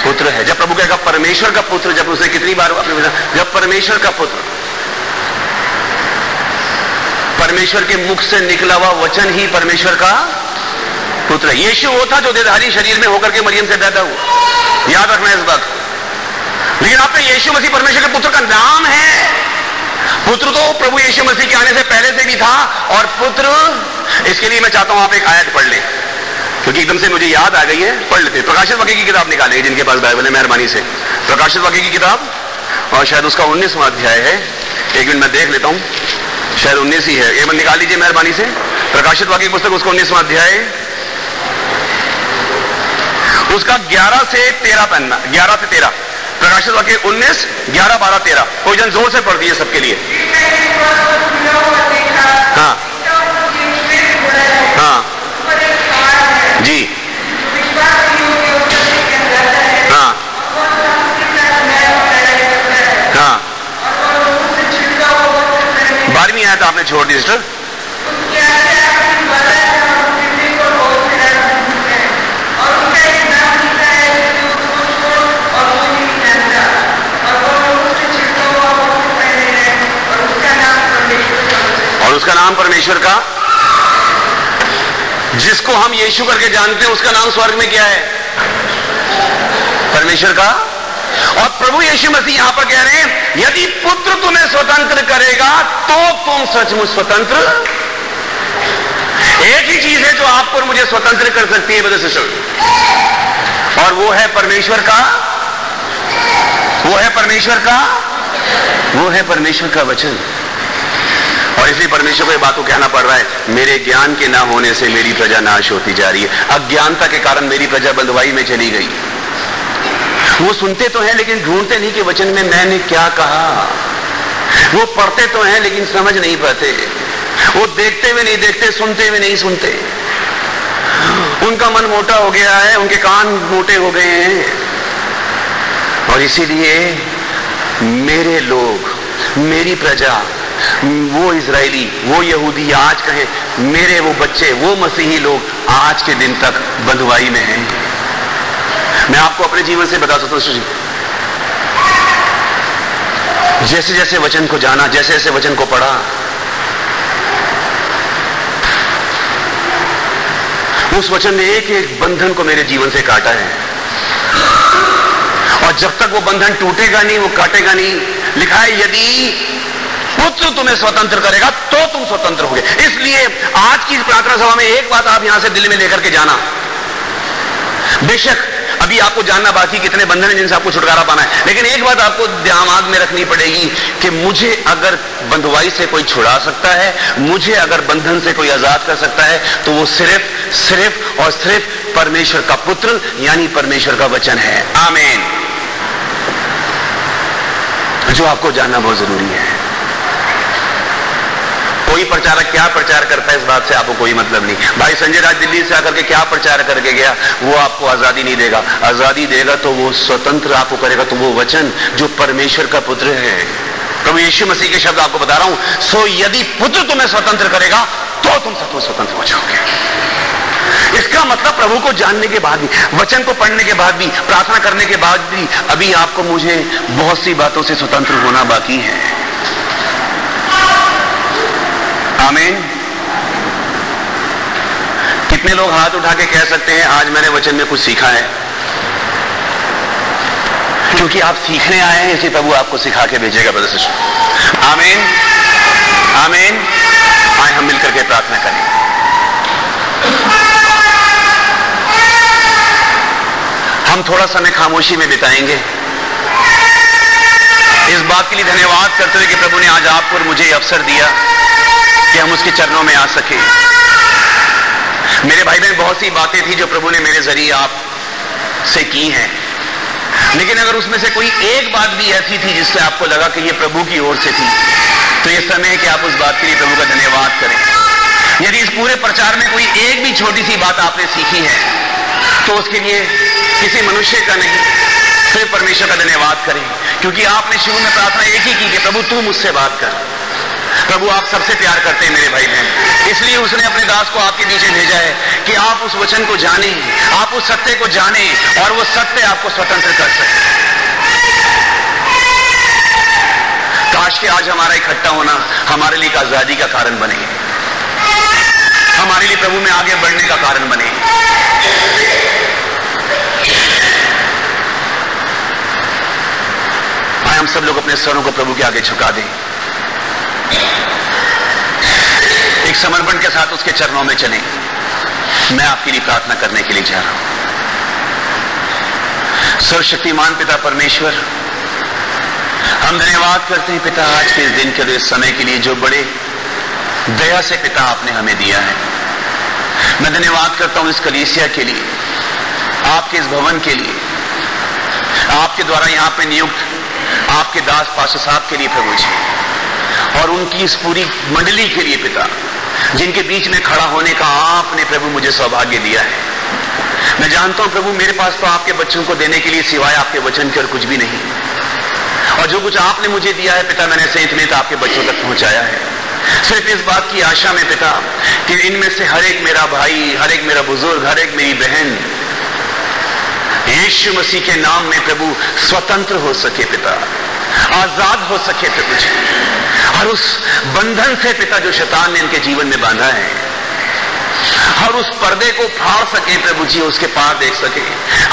पुत्र है। जब प्रभु कहेगा, परमेश्वर का पुत्र, जब उसे कितनी बार अपने जब परमेश्वर का पुत्र। परमेश्वर के मुख से निकला हुआ वचन ही परमेश्वर का पुत्र यीशु वो था जो देधारी शरीर में होकर के मरियम से पैदा हुआ। याद रखना इस बात लेकिन आपने यीशु मसीह परमेश्वर के पुत्र का नाम है। पुत्र तो प्रभु यीशु मसीह के आने से पहले से भी था, और पुत्र, इसके लिए मैं चाहता हूँ आप एक आयत पढ़ लें। क्योंकि एकदम से मुझे याद आ गई है, पढ़ लेते प्रकाशित वाक्य की किताब निकालेंगे जिनके पास बाइबल है, मेहरबानी से। प्रकाशित वाक्य की किताब, और शायद उसका उन्नीसवा अध्याय है। एक मिनट मैं देख लेता हूँ। शायद उन्नीस ही है। एक मिनट निकाल लीजिए मेहरबानी से। प्रकाशित वाक्य की पुस्तक, उसका उन्नीसवा अध्याय। उसका ग्यारह से तेरह पन्ना, ग्यारह से तेरह। प्रकाशित वाक्य उन्नीस, ग्यारह, बारह, तेरह। कोई जन ज़ोर से पढ़ दिए सबके लिए। हाँ। हाँ। जी। हाँ। हाँ। बारहवीं आयत आपने छोड़ दी, सिस्टर? उसका नाम परमेश्वर का। जिसको हम यीशु करके जानते हैं, उसका नाम स्वर्ग में क्या है? परमेश्वर का। और प्रभु यीशु मसीह यहाँ पर कह रहे हैं, यदि पुत्र तुम्हें स्वतंत्र करेगा तो तुम सचमुच स्वतंत्र। एक ही चीज़ है जो आपको और मुझे स्वतंत्र कर सकती है, ब्रदर और वो है परमेश्वर का। वो है परमेश्वर का। वो है परमेश्वर का वचन। और इसलिए परमेश्वर को यह बात को कहना पड़ रहा है, मेरे ज्ञान के ना होने से मेरी प्रजा नाश होती जा रही है। अज्ञानता के कारण मेरी प्रजा बंदवाई में चली गई। वो सुनते तो हैं, लेकिन ढूंढते नहीं कि वचन में मैंने क्या कहा। वो पढ़ते तो हैं, लेकिन समझ नहीं पाते। वो देखते हुए नहीं, देखते, सुनते हुए नहीं, सुनते। उनका मन मोटा हो गया है, उनके कान मोटे हो गए हैं। और इसीलिए मेरे लोग, मेरी प्रजा वो इसराइली वो यहूदी आज कहें, मेरे वो बच्चे, वो मसीही लोग आज के दिन तक बंधुआई में हैं। मैं आपको अपने जीवन से बता सकता हूँ जैसे जैसे वचन को जाना, जैसे जैसे वचन को पढ़ा, उस वचन ने एक एक बंधन को मेरे जीवन से काटा है। और जब तक वो बंधन टूटेगा नहीं, वो काटेगा नहीं, लिखा है, यदि पुत्र तुम्हें स्वतंत्र करेगा तो तुम स्वतंत्र होगे। इसलिए आज की प्रार्थना सभा में एक बात आप यहाँ से दिल में लेकर के जाना। बेशक, अभी आपको जानना बाकी कितने बंधन हैं जिनसे आपको छुटकारा पाना है। लेकिन एक बात आपको दिमाग में रखनी पड़ेगी कि मुझे अगर बंधुआई से कोई छुड़ा सकता है, मुझे अगर बंधन से कोई आज़ाद कर सकता है तो वो सिर्फ़ सिर्फ़ और सिर्फ़ परमेश्वर का पुत्र, यानी परमेश्वर का वचन है। आमेन। जो आपको जानना बहुत ज़रूरी है। कोई प्रचारक क्या प्रचार करता है इस बात से आपको कोई मतलब नहीं। भाई संजय राज दिल्ली से आकर के क्या प्रचार करके गया, वो आपको आज़ादी नहीं देगा। आज़ादी देगा तो वो स्वतंत्र आपको करेगा तो वो वचन जो परमेश्वर का पुत्र है। प्रभु यीशु मसीह के शब्द आपको बता रहा हूँ, सो यदि पुत्र तुम्हें स्वतंत्र करेगा तो तुम सचमुच स्वतंत्र हो जाओगे। इसका मतलब प्रभु को जानने के बाद भी, वचन को पढ़ने के बाद भी, प्रार्थना करने के बाद भी, अभी आपको मुझे बहुत सी बातों से स्वतंत्र होना बाकी है। आमीन। कितने लोग हाथ उठा के कह सकते हैं, आज मैंने वचन में कुछ सीखा है। क्योंकि आप सीखने आए हैं इसलिए प्रभु आपको सिखा के भेजेगा, ब्रदर सिस्टर। आमीन। आमीन। आए हम मिलकर के प्रार्थना करें। हम थोड़ा समय खामोशी में बिताएँगे। इस बात के लिए धन्यवाद करते हुए कि प्रभु ने आज आपको और मुझे अवसर दिया। कि हम उसके चरणों में आ सके। मेरे भाई बहन बहुत सी बातें थी जो प्रभु ने मेरे ज़रिए आप से की हैं। लेकिन अगर उसमें से कोई एक बात भी ऐसी थी जिससे आपको लगा कि ये प्रभु की ओर से थी तो ये समय है कि आप उस बात के लिए प्रभु का धन्यवाद करें। यदि इस पूरे प्रचार में कोई एक भी छोटी सी बात आपने सीखी है तो उसके लिए किसी मनुष्य का नहीं सिर्फ़ परमेश्वर का धन्यवाद करें। क्योंकि आपने शुरू में प्रार्थना एक ही की कि प्रभु, तू मुझसे बात कर। प्रभु आप सबसे प्यार करते हैं मेरे भाई बहन। इसलिए उसने अपने दास को आपके नीचे भेजा है कि आप उस वचन को जाने, आप उस सत्य को जाने और वो सत्य आपको स्वतंत्र कर सके। काश के आज हमारा इकट्ठा होना हमारे लिए आज़ादी का कारण बने। हमारे लिए प्रभु में आगे बढ़ने का कारण बने। हम सब लोग अपने स्वरों को प्रभु के आगे झुका दें। एक समर्पण के साथ उसके चरणों में चले। मैं आपके लिए प्रार्थना करने के लिए जा रहा हूँ। सर्वशक्तिमान पिता परमेश्वर, हम धन्यवाद करते हैं पिता, आज के इस दिन के इस समय के लिए, जो बड़े दया से पिता आपने हमें दिया है। मैं धन्यवाद करता हूँ इस कलीसिया के लिए, आपके इस भवन के लिए, आपके द्वारा यहाँ पे नियुक्त, आपके दास पाशा साहब के लिए प्रभु जी, और उनकी इस पूरी मंडली के लिए पिता जिनके बीच में खड़ा होने का आपने प्रभु मुझे सौभाग्य दिया है। मैं जानता हूँ प्रभु मेरे पास तो आपके बच्चों को देने के लिए सिवाय आपके वचन के और कुछ भी नहीं। और जो कुछ आपने मुझे दिया है, पिता, मैंने से इतने तो आपके बच्चों तक पहुँचाया है। सिर्फ़ इस बात की आशा में, पिता, कि इनमें से हर एक मेरा भाई, हर एक मेरा बुज़ुर्ग, हर एक मेरी बहन यीशु मसीह के नाम में प्रभु स्वतंत्र हो सके, पिता। आज़ाद हो सके प्रभु जी और उस बंधन से पिता जो शैतान ने इनके जीवन में बांधा है। और उस पर्दे को फाड़ सके प्रभु जी, उसके पार देख सके।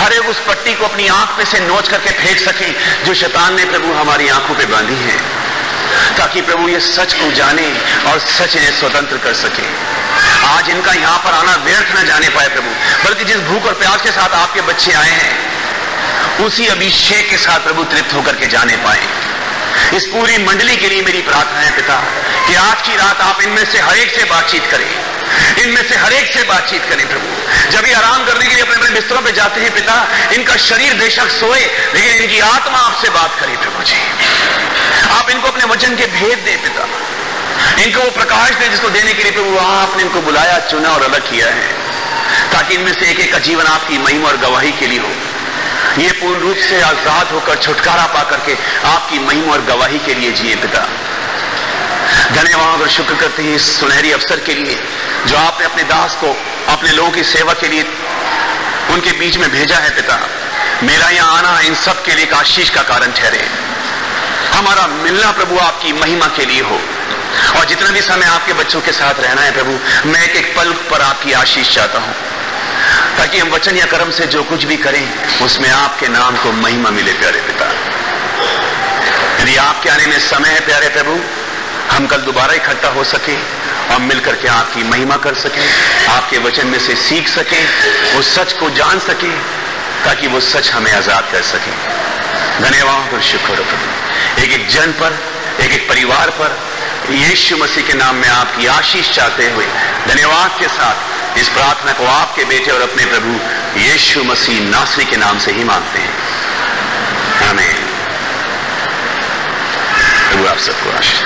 हर एक उस पट्टी को अपनी आँख में से नोच करके फेंक सके, जो शैतान ने प्रभु हमारी आँखों पे बांधी है। ताकि प्रभु ये सच को जाने और सच इन्हें स्वतंत्र कर सके। आज इनका यहाँ पर आना व्यर्थ न जाने पाए प्रभु। बल्कि जिस भूख और प्यास के साथ आपके बच्चे आए हैं उसी अभिषेक के साथ प्रभु तृप्त होकर के जाने पाए। इस पूरी मंडली के लिए मेरी प्रार्थना है पिता, कि आज की रात आप इनमें से हरेक से बातचीत करें। इनमें से हरेक से बातचीत करें प्रभु। जब ये आराम करने के लिए अपने अपने बिस्तरों पे जाते हैं पिता, इनका शरीर बेशक सोए, लेकिन इनकी आत्मा आपसे बात करे प्रभु जी। आप इनको अपने वचन के भेद दे पिता। इनको वो प्रकाश दे जिसको देने के लिए प्रभु आपने इनको बुलाया, चुना और अलग किया है, ताकि इनमें से एक एक का जीवन आपकी महिमा और गवाही के लिए हो। ये पूर्ण रूप से आज़ाद होकर, छुटकारा पा करके आपकी महिमा और गवाही के लिए जिए पिता। धन्यवाद और शुक्र करते हैं इस सुनहरी अवसर के लिए जो आपने अपने दास को, अपने लोगों की सेवा के लिए उनके बीच में भेजा है पिता। मेरा यहाँ आना इन सब के लिए एक आशीष का कारण ठहरे। हमारा मिलना प्रभु आपकी महिमा के लिए हो। और जितना भी समय आपके बच्चों के साथ रहना है प्रभु, मैं एक एक पल पर आपकी आशीष चाहता हूँ। ताकि हम वचन या कर्म से जो कुछ भी करें, उसमें आपके नाम को महिमा मिले, प्यारे पिता। यदि आपके आने में समय है, प्यारे प्रभु, हम कल दोबारा इकट्ठा हो सके और मिलकर के आपकी महिमा कर सके, आपके वचन में से सीख सके, उस सच को जान सके, ताकि वो सच हमें आज़ाद कर सके। धन्यवाद, और शुक्र प्रभु। एक एक जन पर एक एक परिवार पर, यीशु मसीह के नाम में आपकी आशीष चाहते हुए, धन्यवाद के साथ इस प्रार्थना को आपके बेटे और अपने प्रभु यीशु मसीह नासरी के नाम से ही मानते हैं। हमें प्रभु, आप सबको आशीष